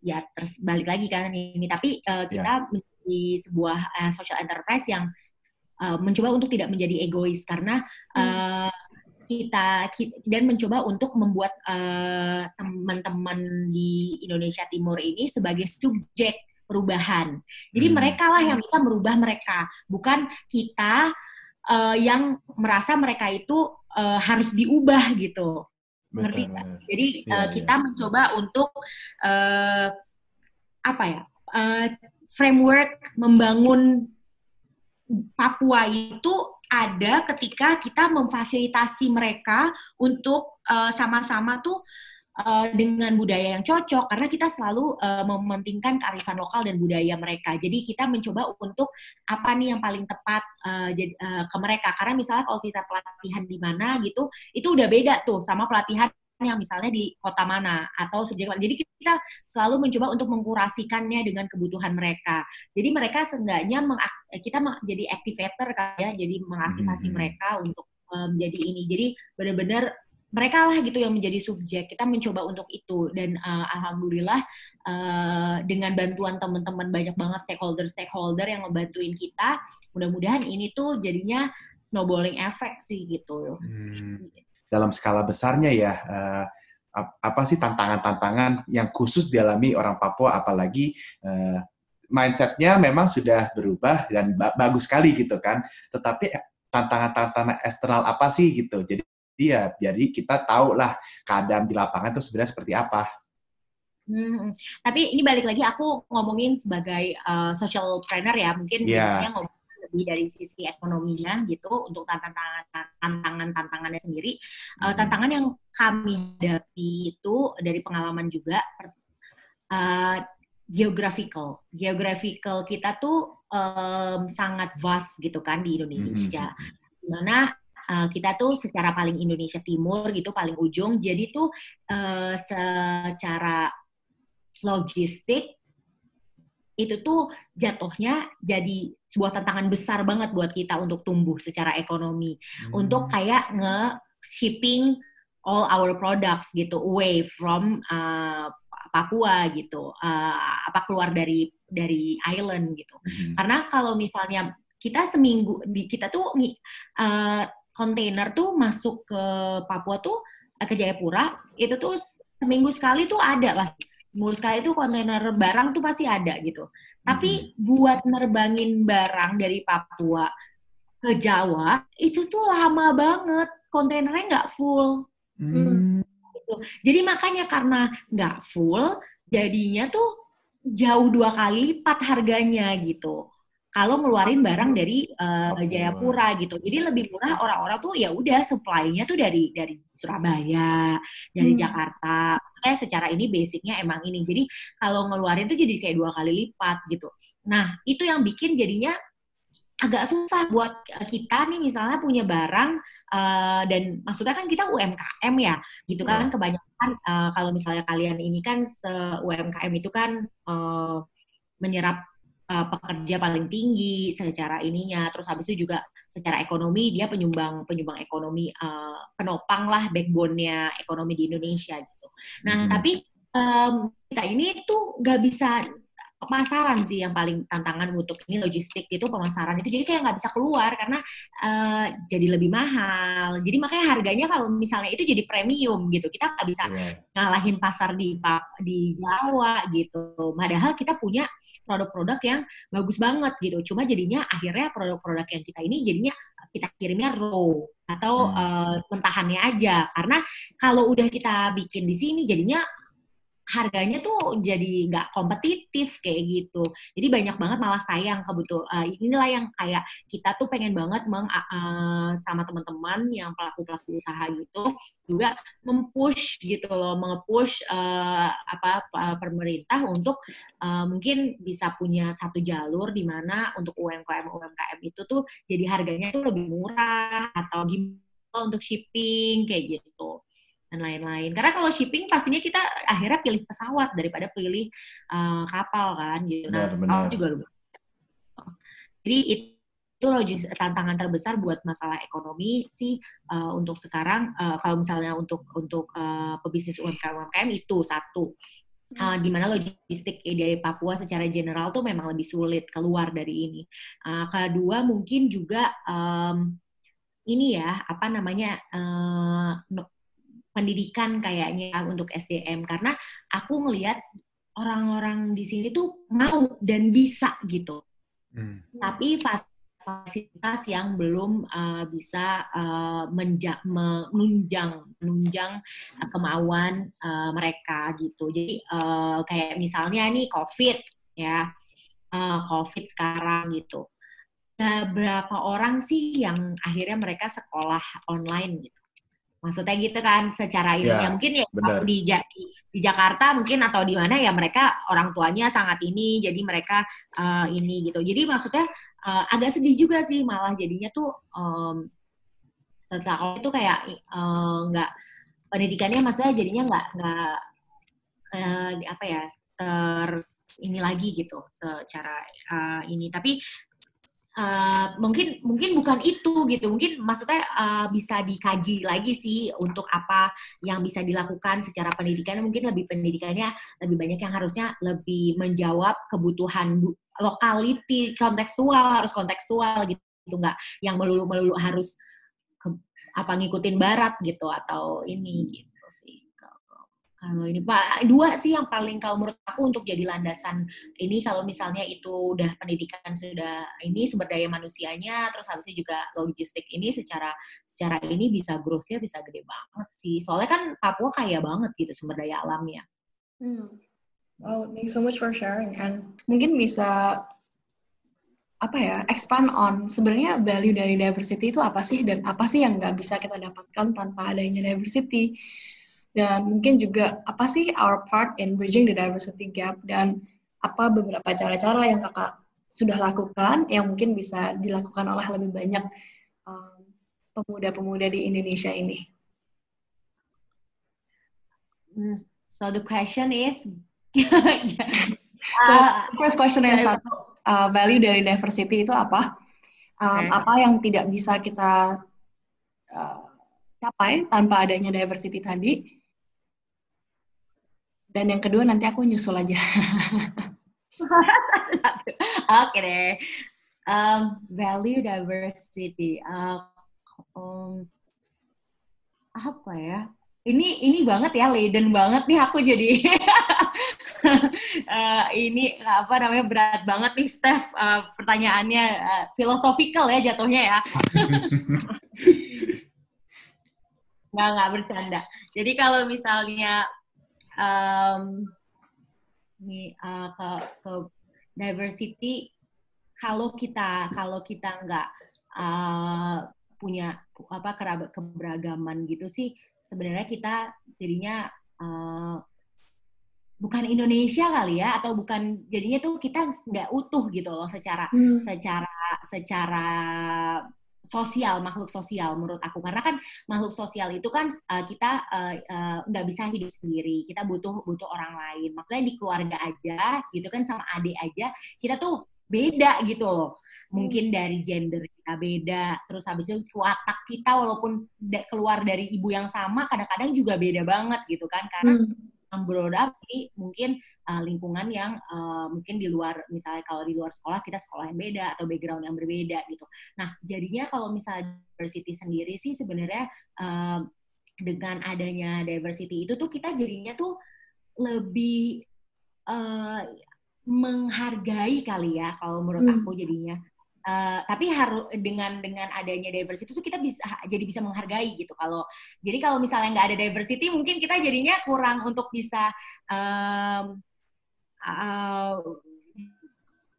ya terus balik lagi kan ini tapi uh, kita yeah. menjadi sebuah uh, social enterprise yang uh, mencoba untuk tidak menjadi egois karena uh, kita, dan mencoba untuk membuat uh, teman-teman di Indonesia Timur ini sebagai subjek perubahan. Jadi hmm. mereka lah yang bisa merubah mereka, bukan kita uh, yang merasa mereka itu uh, harus diubah gitu. Ngerti Jadi ya, uh, kita ya. mencoba untuk uh, apa ya? Uh, framework membangun Papua itu ada ketika kita memfasilitasi mereka untuk uh, sama-sama tuh uh, dengan budaya yang cocok karena kita selalu uh, mementingkan kearifan lokal dan budaya mereka. Jadi kita mencoba untuk apa nih yang paling tepat uh, uh, ke mereka. Karena misalnya kalau kita pelatihan di mana gitu, itu udah beda tuh sama pelatihan yang misalnya di kota mana atau subjek mana. Jadi kita selalu mencoba untuk mengkurasikannya dengan kebutuhan mereka. Jadi mereka seenggaknya kita jadi activator kan ya, jadi mengaktifasi hmm. mereka untuk menjadi um, ini. Jadi benar-benar mereka lah gitu yang menjadi subjek. Kita mencoba untuk itu dan uh, alhamdulillah uh, dengan bantuan teman-teman banyak banget stakeholder-stakeholder yang ngebantuin kita. Mudah-mudahan ini tuh jadinya snowballing effect sih gitu. Hmm dalam skala besarnya ya uh, apa sih tantangan-tantangan yang khusus dialami orang Papua apalagi uh, mindsetnya memang sudah berubah dan ba bagus sekali gitu kan. Tetapi tantangan-tantangan eksternal apa sih gitu? Jadi ya jadi kita tahu lah keadaan di lapangan itu sebenarnya seperti apa. Hmm, tapi ini balik lagi aku ngomongin sebagai uh, social trainer ya, mungkin yeah. ngomong lebih dari sisi ekonominya gitu untuk tantangan tantangan tantangannya sendiri uh, tantangan yang kami hadapi itu dari pengalaman juga uh, geographical. Geographical kita tuh um, sangat vast gitu kan di Indonesia. Mm-hmm. di mana uh, kita tuh secara paling Indonesia Timur gitu paling ujung jadi tuh uh, secara logistik itu tuh jatuhnya jadi sebuah tantangan besar banget buat kita untuk tumbuh secara ekonomi hmm. untuk kayak nge shipping all our products gitu away from uh, Papua gitu uh, apa keluar dari dari island gitu hmm. karena kalau misalnya kita seminggu di kita tuh uh, kontainer tuh masuk ke Papua tuh ke Jayapura itu tuh seminggu sekali tuh ada pasti sekali itu kontainer barang tuh pasti ada gitu. Tapi hmm. buat nerbangin barang dari Papua ke Jawa itu tuh lama banget, kontainernya nggak full. Hmm. Gitu. gitu. Jadi makanya karena nggak full, jadinya tuh jauh dua kali lipat harganya gitu kalau ngeluarin barang dari uh, Jayapura gitu. Jadi lebih murah orang-orang tuh ya udah supply-nya tuh dari dari Surabaya, dari hmm. Jakarta. Kayak secara ini basicnya emang ini. Jadi kalau ngeluarin tuh jadi kayak dua kali lipat gitu. Nah, itu yang bikin jadinya agak susah buat kita nih misalnya punya barang uh, dan maksudnya kan kita UMKM ya gitu kan yeah. kebanyakan uh, kalau misalnya kalian ini kan se UMKM itu kan uh, menyerap uh, pekerja paling tinggi secara ininya terus habis itu juga secara ekonomi dia penyumbang penyumbang ekonomi uh, penopang lah backbone-nya ekonomi di Indonesia gitu. Nah, hmm. tapi um, kita ini tuh nggak bisa pemasaran sih yang paling tantangan untuk ini logistik itu pemasaran itu. Jadi kayak nggak bisa keluar karena uh, jadi lebih mahal. Jadi makanya harganya kalau misalnya itu jadi premium gitu. Kita nggak bisa yeah. ngalahin pasar di di Jawa gitu. Padahal kita punya produk-produk yang bagus banget gitu. Cuma jadinya akhirnya produk-produk yang kita ini jadinya kita kirimnya raw atau hmm. uh, mentahannya aja. Karena kalau udah kita bikin di sini jadinya harganya tuh jadi nggak kompetitif kayak gitu. Jadi banyak banget malah sayang kebetul. Uh, inilah yang kayak kita tuh pengen banget meng uh, sama teman-teman yang pelaku-pelaku usaha gitu juga mempush gitu loh, mengepush uh, apa pemerintah untuk uh, mungkin bisa punya satu jalur di mana untuk UMKM UMKM itu tuh jadi harganya tuh lebih murah atau gimana untuk shipping kayak gitu dan lain-lain. Karena kalau shipping pastinya kita akhirnya pilih pesawat daripada pilih uh, kapal kan gitu. Nah, benar, juga lumayan. Jadi itu logis tantangan terbesar buat masalah ekonomi sih uh, untuk sekarang uh, kalau misalnya untuk untuk uh, pebisnis UMKM UMKM itu satu uh, di mana logistik dari Papua secara general tuh memang lebih sulit keluar dari ini. Uh, kedua mungkin juga um, ini ya apa namanya uh, pendidikan kayaknya untuk SDM karena aku ngelihat orang-orang di sini tuh mau dan bisa gitu. Hmm. Tapi fasilitas yang belum uh, bisa uh, menja menunjang menunjang uh, kemauan uh, mereka gitu. Jadi uh, kayak misalnya nih COVID ya, uh, COVID sekarang gitu. Berapa orang sih yang akhirnya mereka sekolah online gitu? Maksudnya gitu kan secara ini ya, mungkin ya di, di di Jakarta mungkin atau di mana ya mereka orang tuanya sangat ini jadi mereka uh, ini gitu. Jadi maksudnya uh, agak sedih juga sih malah jadinya tuh um, sesaat itu kayak eh, nggak uh, pendidikannya maksudnya jadinya nggak nggak uh, apa ya terus ini lagi gitu secara uh, ini. Tapi Uh, mungkin mungkin bukan itu gitu. Mungkin maksudnya uh, bisa dikaji lagi sih untuk apa yang bisa dilakukan secara pendidikan. Mungkin lebih pendidikannya lebih banyak yang harusnya lebih menjawab kebutuhan lokality kontekstual harus kontekstual gitu. Nggak yang melulu melulu harus ke, apa ngikutin barat gitu atau ini gitu sih kalau ini Pak, dua sih yang paling kalau menurut aku untuk jadi landasan ini kalau misalnya itu udah pendidikan sudah ini sumber daya manusianya, terus habisnya juga logistik ini secara secara ini bisa growth-nya bisa gede banget sih. Soalnya kan Papua kaya banget gitu sumber daya alamnya. Hmm. Wow, thanks so much for sharing. And mungkin bisa apa ya expand on sebenarnya value dari diversity itu apa sih dan apa sih yang nggak bisa kita dapatkan tanpa adanya diversity dan mungkin juga apa sih our part in bridging the diversity gap dan apa beberapa cara-cara yang kakak sudah lakukan yang mungkin bisa dilakukan oleh lebih banyak pemuda-pemuda um, di Indonesia ini. Hmm, so the question is, [LAUGHS] so, first question yang satu, uh, value dari diversity itu apa? Um, okay. Apa yang tidak bisa kita uh, capai tanpa adanya diversity tadi? Dan yang kedua nanti aku nyusul aja. [LAUGHS] Oke deh. Um, value diversity. Uh, um, apa ya? Ini ini banget ya, laden banget nih aku jadi. [LAUGHS] uh, ini apa namanya berat banget nih Steph uh, pertanyaannya uh, philosophical ya jatuhnya ya. [LAUGHS] nggak nggak bercanda. Jadi kalau misalnya um, nih uh, ke ke diversity kalau kita kalau kita nggak uh, punya apa keberagaman gitu sih sebenarnya kita jadinya uh, bukan Indonesia kali ya atau bukan jadinya tuh kita nggak utuh gitu loh secara hmm. secara secara sosial makhluk sosial menurut aku. Karena kan makhluk sosial itu kan uh, kita nggak uh, uh, bisa hidup sendiri. Kita butuh butuh orang lain. Maksudnya di keluarga aja gitu kan sama adik aja kita tuh beda gitu loh. Mungkin hmm. dari gender kita beda terus habis itu watak kita walaupun keluar dari ibu yang sama kadang-kadang juga beda banget gitu kan. Karena hmm. berodap di mungkin uh, lingkungan yang uh, mungkin di luar misalnya kalau di luar sekolah kita sekolah yang beda atau background yang berbeda gitu. Nah jadinya kalau misalnya diversity sendiri sih sebenarnya uh, dengan adanya diversity itu tuh kita jadinya tuh lebih uh, menghargai kali ya kalau menurut hmm. aku jadinya Uh, tapi harus dengan dengan adanya diversity itu kita bisa jadi bisa menghargai gitu kalau jadi kalau misalnya nggak ada diversity mungkin kita jadinya kurang untuk bisa um, uh,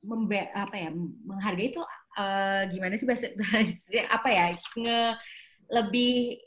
membe apa ya menghargai itu uh, gimana sih bahasa, bahasa apa ya nge lebih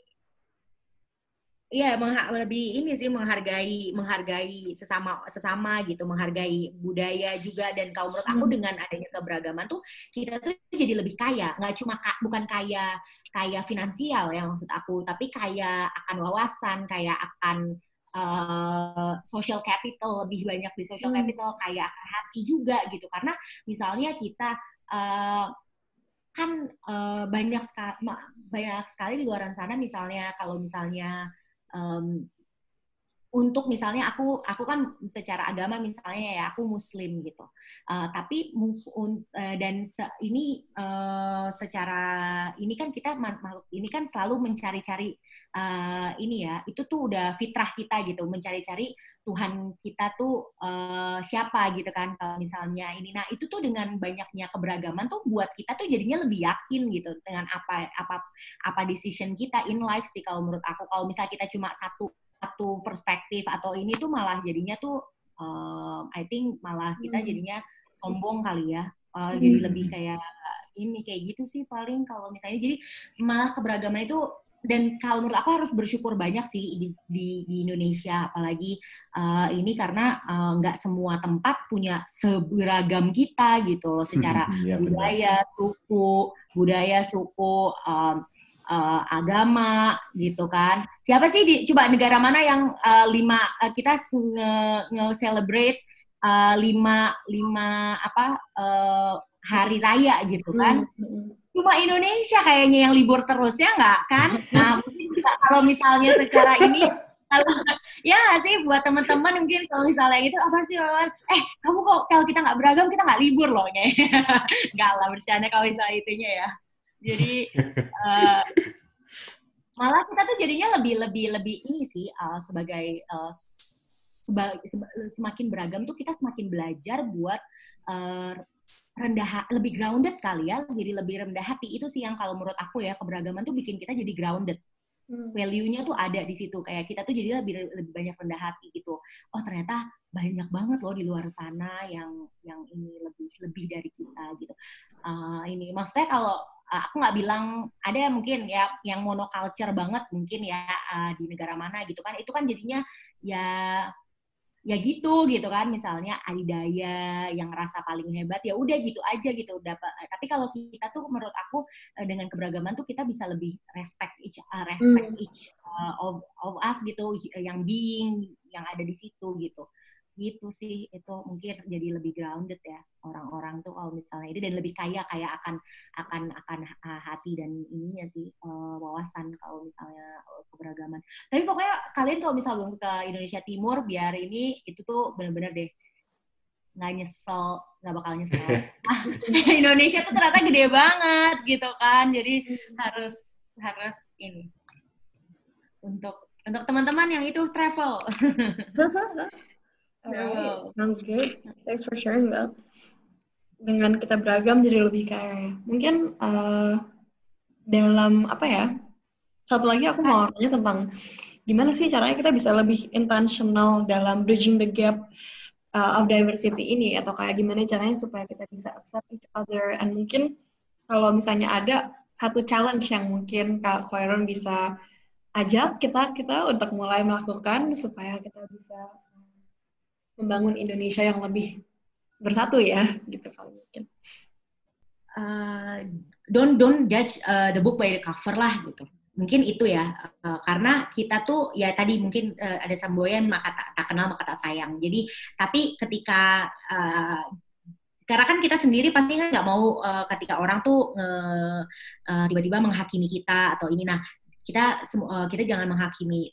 Iya, lebih ini sih menghargai menghargai sesama sesama gitu, menghargai budaya juga dan kalau menurut aku hmm. dengan adanya keberagaman tuh kita tuh jadi lebih kaya, nggak cuma bukan kaya kaya finansial ya maksud aku, tapi kaya akan wawasan, kaya akan uh, social capital lebih banyak di social hmm. capital kayak hati juga gitu karena misalnya kita uh, kan uh, banyak sekali banyak sekali di luar sana misalnya kalau misalnya um, untuk misalnya aku aku kan secara agama misalnya ya aku muslim gitu uh, tapi uh, dan se, ini uh, secara ini kan kita makhluk ini kan selalu mencari-cari uh, ini ya itu tuh udah fitrah kita gitu mencari-cari Tuhan kita tuh uh, siapa gitu kan kalau misalnya ini nah itu tuh dengan banyaknya keberagaman tuh buat kita tuh jadinya lebih yakin gitu dengan apa apa apa decision kita in life sih kalau menurut aku kalau misalnya kita cuma satu satu perspektif atau ini tuh malah jadinya tuh um, I think malah kita hmm. jadinya sombong kali ya uh, hmm. jadi lebih kayak ini kayak gitu sih paling kalau misalnya jadi malah keberagaman itu dan kalau menurut aku harus bersyukur banyak sih di, di, di Indonesia apalagi uh, ini karena nggak uh, semua tempat punya seberagam kita gitu loh secara [LAUGHS] ya, budaya suku budaya suku um, uh, agama gitu kan. Siapa sih di coba negara mana yang uh, lima uh, kita nge-celebrate nge uh, lima lima apa uh, hari raya gitu kan? Hmm, hmm. Cuma Indonesia kayaknya yang libur terus ya nggak kan? Nah mungkin kalau misalnya secara ini kalau ya sih buat teman-teman mungkin kalau misalnya itu apa sih Rowan? Eh kamu kok kalau kita nggak beragam kita nggak libur loh nih. [LAUGHS] nggak lah bercanda kalau misalnya itunya ya. Jadi uh, malah kita tuh jadinya lebih lebih lebih ini sih uh, sebagai uh, seba, seba, semakin beragam tuh kita semakin belajar buat uh, rendah lebih grounded kali ya jadi lebih rendah hati. Itu sih yang kalau menurut aku ya keberagaman tuh bikin kita jadi grounded. Hmm. value-nya tuh ada di situ kayak kita tuh jadi lebih lebih banyak rendah hati gitu. Oh ternyata banyak banget loh di luar sana yang yang ini lebih lebih dari kita gitu. Uh, ini maksudnya kalau uh, aku nggak bilang ada yang mungkin ya yang monoculture banget mungkin ya uh, di negara mana gitu kan. Itu kan jadinya ya ya gitu gitu kan. Misalnya adidaya yang rasa paling hebat ya udah gitu aja gitu. Dapat tapi kalau kita tuh menurut aku dengan keberagaman tuh kita bisa lebih respect each uh, respect hmm. each uh, of of us gitu yang being yang ada di situ gitu gitu sih itu mungkin jadi lebih grounded ya orang-orang tuh kalau misalnya ini dan lebih kaya kayak akan akan akan hati dan ininya sih uh, wawasan kalau misalnya uh, keberagaman. Tapi pokoknya kalian kalau misalnya belum ke Indonesia Timur biar ini itu tuh bener-bener deh nggak nyesel nggak bakal nyesel. [LAUGHS] [LAUGHS] Indonesia tuh ternyata gede banget gitu kan jadi harus harus ini. Untuk untuk teman-teman yang itu travel [LAUGHS] Alright, sounds good. Thanks for sharing that. Dengan kita beragam jadi lebih kayak mungkin uh, dalam apa ya satu lagi aku mau tanya tentang gimana sih caranya kita bisa lebih intentional dalam bridging the gap uh, of diversity ini atau kayak gimana caranya supaya kita bisa accept each other and mungkin kalau misalnya ada satu challenge yang mungkin Kak Khairon bisa ajak kita kita untuk mulai melakukan supaya kita bisa membangun Indonesia yang lebih bersatu ya gitu kalau mungkin. Uh, don't don't judge uh, the book by the cover lah gitu. Mungkin itu ya uh, karena kita tuh ya tadi mungkin uh, ada semboyan maka tak, tak kenal maka tak sayang. Jadi tapi ketika uh, karena kan kita sendiri pasti kan nggak mau uh, ketika orang tuh uh, uh, tiba-tiba menghakimi kita atau ini. Nah kita uh, kita jangan menghakimi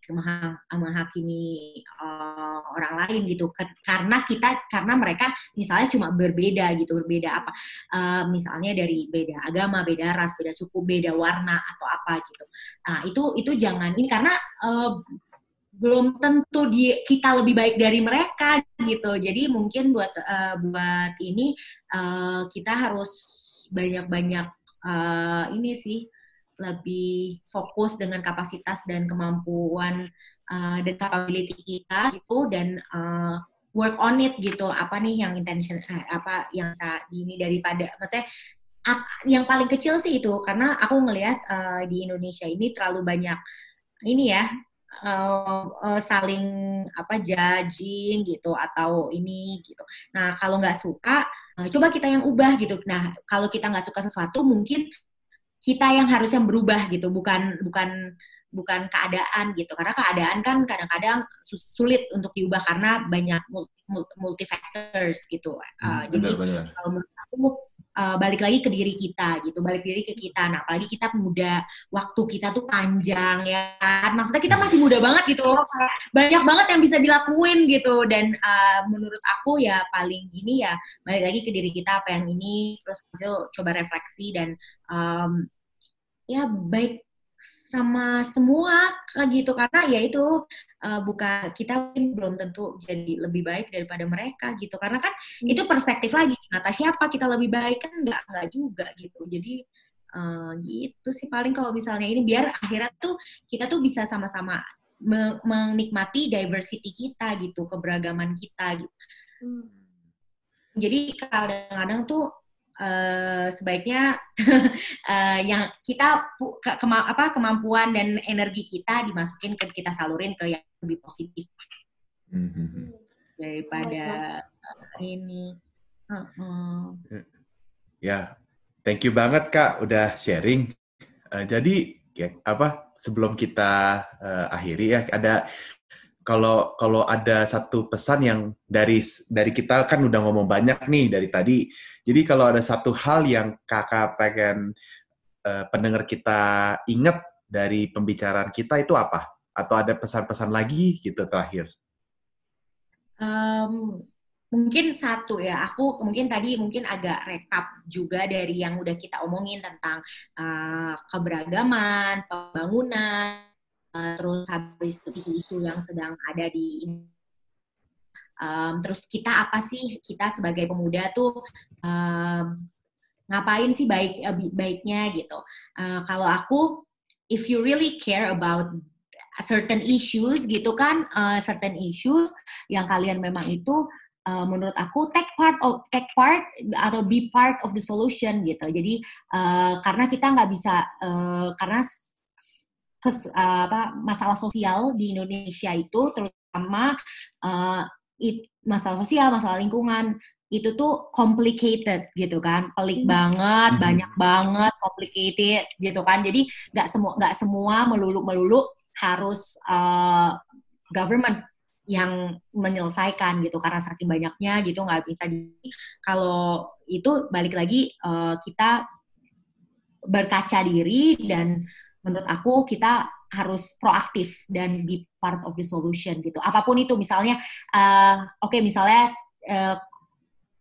menghakimi uh, orang lain gitu. Karena kita karena mereka misalnya cuma berbeda gitu berbeda apa uh, misalnya dari beda agama beda ras beda suku beda warna atau apa gitu. Nah itu itu jangan ini karena uh, belum tentu di kita lebih baik dari mereka gitu. Jadi mungkin buat uh, buat ini uh, kita harus banyak-banyak uh, ini sih lebih fokus dengan kapasitas dan kemampuan uh, dan capability kita gitu dan uh, work on it gitu apa nih yang intention eh, apa yang saat ini daripada maksudnya yang paling kecil sih itu karena aku ngelihat uh, di Indonesia ini terlalu banyak ini ya uh, uh, saling apa judging gitu atau ini gitu. Nah kalau nggak suka, uh, coba kita yang ubah gitu. Nah kalau kita nggak suka sesuatu, mungkin kita yang harusnya berubah gitu bukan bukan bukan keadaan gitu karena keadaan kan kadang-kadang sulit untuk diubah karena banyak multi factors gitu hmm, uh, jadi benar. kalau menurut aku uh, balik lagi ke diri kita gitu balik diri ke kita. Nah apalagi kita muda waktu kita tuh panjang ya kan? Maksudnya kita masih muda banget gitu loh banyak banget yang bisa dilakuin gitu. Dan uh, menurut aku ya paling ini ya balik lagi ke diri kita apa yang ini terus coba refleksi dan um, ya baik sama semua kayak gitu karena ya itu uh, bukan kita belum tentu jadi lebih baik daripada mereka gitu karena kan hmm. itu perspektif lagi kata siapa kita lebih baik kan nggak nggak juga gitu jadi uh, gitu sih paling kalau misalnya ini biar akhirnya tuh kita tuh bisa sama-sama me menikmati diversity kita gitu keberagaman kita gitu hmm. jadi kadang-kadang tuh uh, sebaiknya uh, [LAUGHS] yang kita ke, kema apa kemampuan dan energi kita dimasukin ke kita salurin ke yang lebih positif mm-hmm. daripada oh ini. Uh -uh. Ya, thank you banget kak udah sharing. Uh, jadi ya apa sebelum kita uh, akhiri ya ada kalau kalau ada satu pesan yang dari dari kita kan udah ngomong banyak nih dari tadi. Jadi kalau ada satu hal yang kakak pengen uh, pendengar kita ingat dari pembicaraan kita itu apa? Atau ada pesan-pesan lagi gitu terakhir? Um, mungkin satu ya, aku mungkin tadi mungkin agak rekap juga dari yang udah kita omongin tentang uh, keberagaman, pembangunan, uh, terus habis isu-isu yang sedang ada di um, terus kita apa sih? Kita sebagai pemuda tuh um, ngapain sih baik uh, baiknya gitu. Uh, kalau aku if you really care about certain issues gitu kan uh, certain issues yang kalian memang itu uh, menurut aku take part of take part atau be part of the solution gitu. Jadi uh, karena kita nggak bisa uh, karena kes, uh, apa, masalah sosial di Indonesia itu terutama uh, it, masalah sosial, masalah lingkungan itu tuh complicated gitu kan, pelik hmm. banget, hmm. banyak banget, complicated gitu kan. Jadi nggak semua nggak semua melulu melulu harus uh, government yang menyelesaikan gitu karena saking banyaknya gitu nggak bisa di kalau itu balik lagi uh, kita berkaca diri dan menurut aku kita harus proaktif dan be part of the solution gitu. Apa pun itu, misalnya, uh, oke, okay, misalnya uh,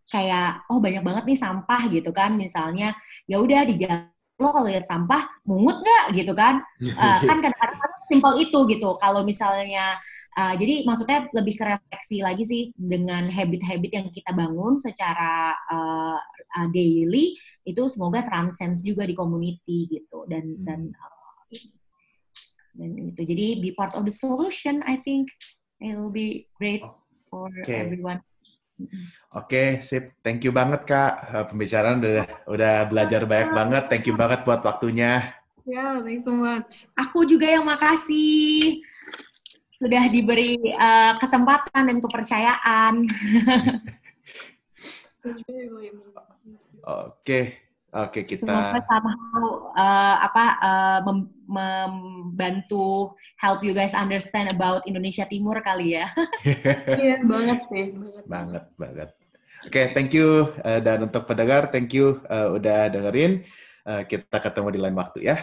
kayak oh banyak banget nih sampah gitu kan, misalnya ya udah di jalan lo kalau lihat sampah mungut nggak gitu kan? Uh, kan kadang-kadang simple itu gitu. Kalau misalnya uh, jadi maksudnya lebih ke refleksi lagi sih dengan habit-habit yang kita bangun secara uh, uh, daily itu semoga transcends juga di community gitu dan hmm. dan uh, dan itu jadi be part of the solution I think it will be great for Okay. everyone Oke, sip. Thank you banget Kak. Eh, Pembicaraan udah udah belajar banyak banget. Thank you banget buat waktunya. Yeah, thanks so much. aku juga yang makasih sudah diberi uh, kesempatan dan kepercayaan [LAUGHS] really amazing. Oke. Oke, semoga kita somehow uh, apa uh, mem- membantu help you guys understand about Indonesia Timur kali ya [LAUGHS] Iya, banget sih. Banget. banget banget. Oke, thank you Eh, dan untuk pendengar, thank you eh, udah dengerin. Eh, kita ketemu di lain waktu ya.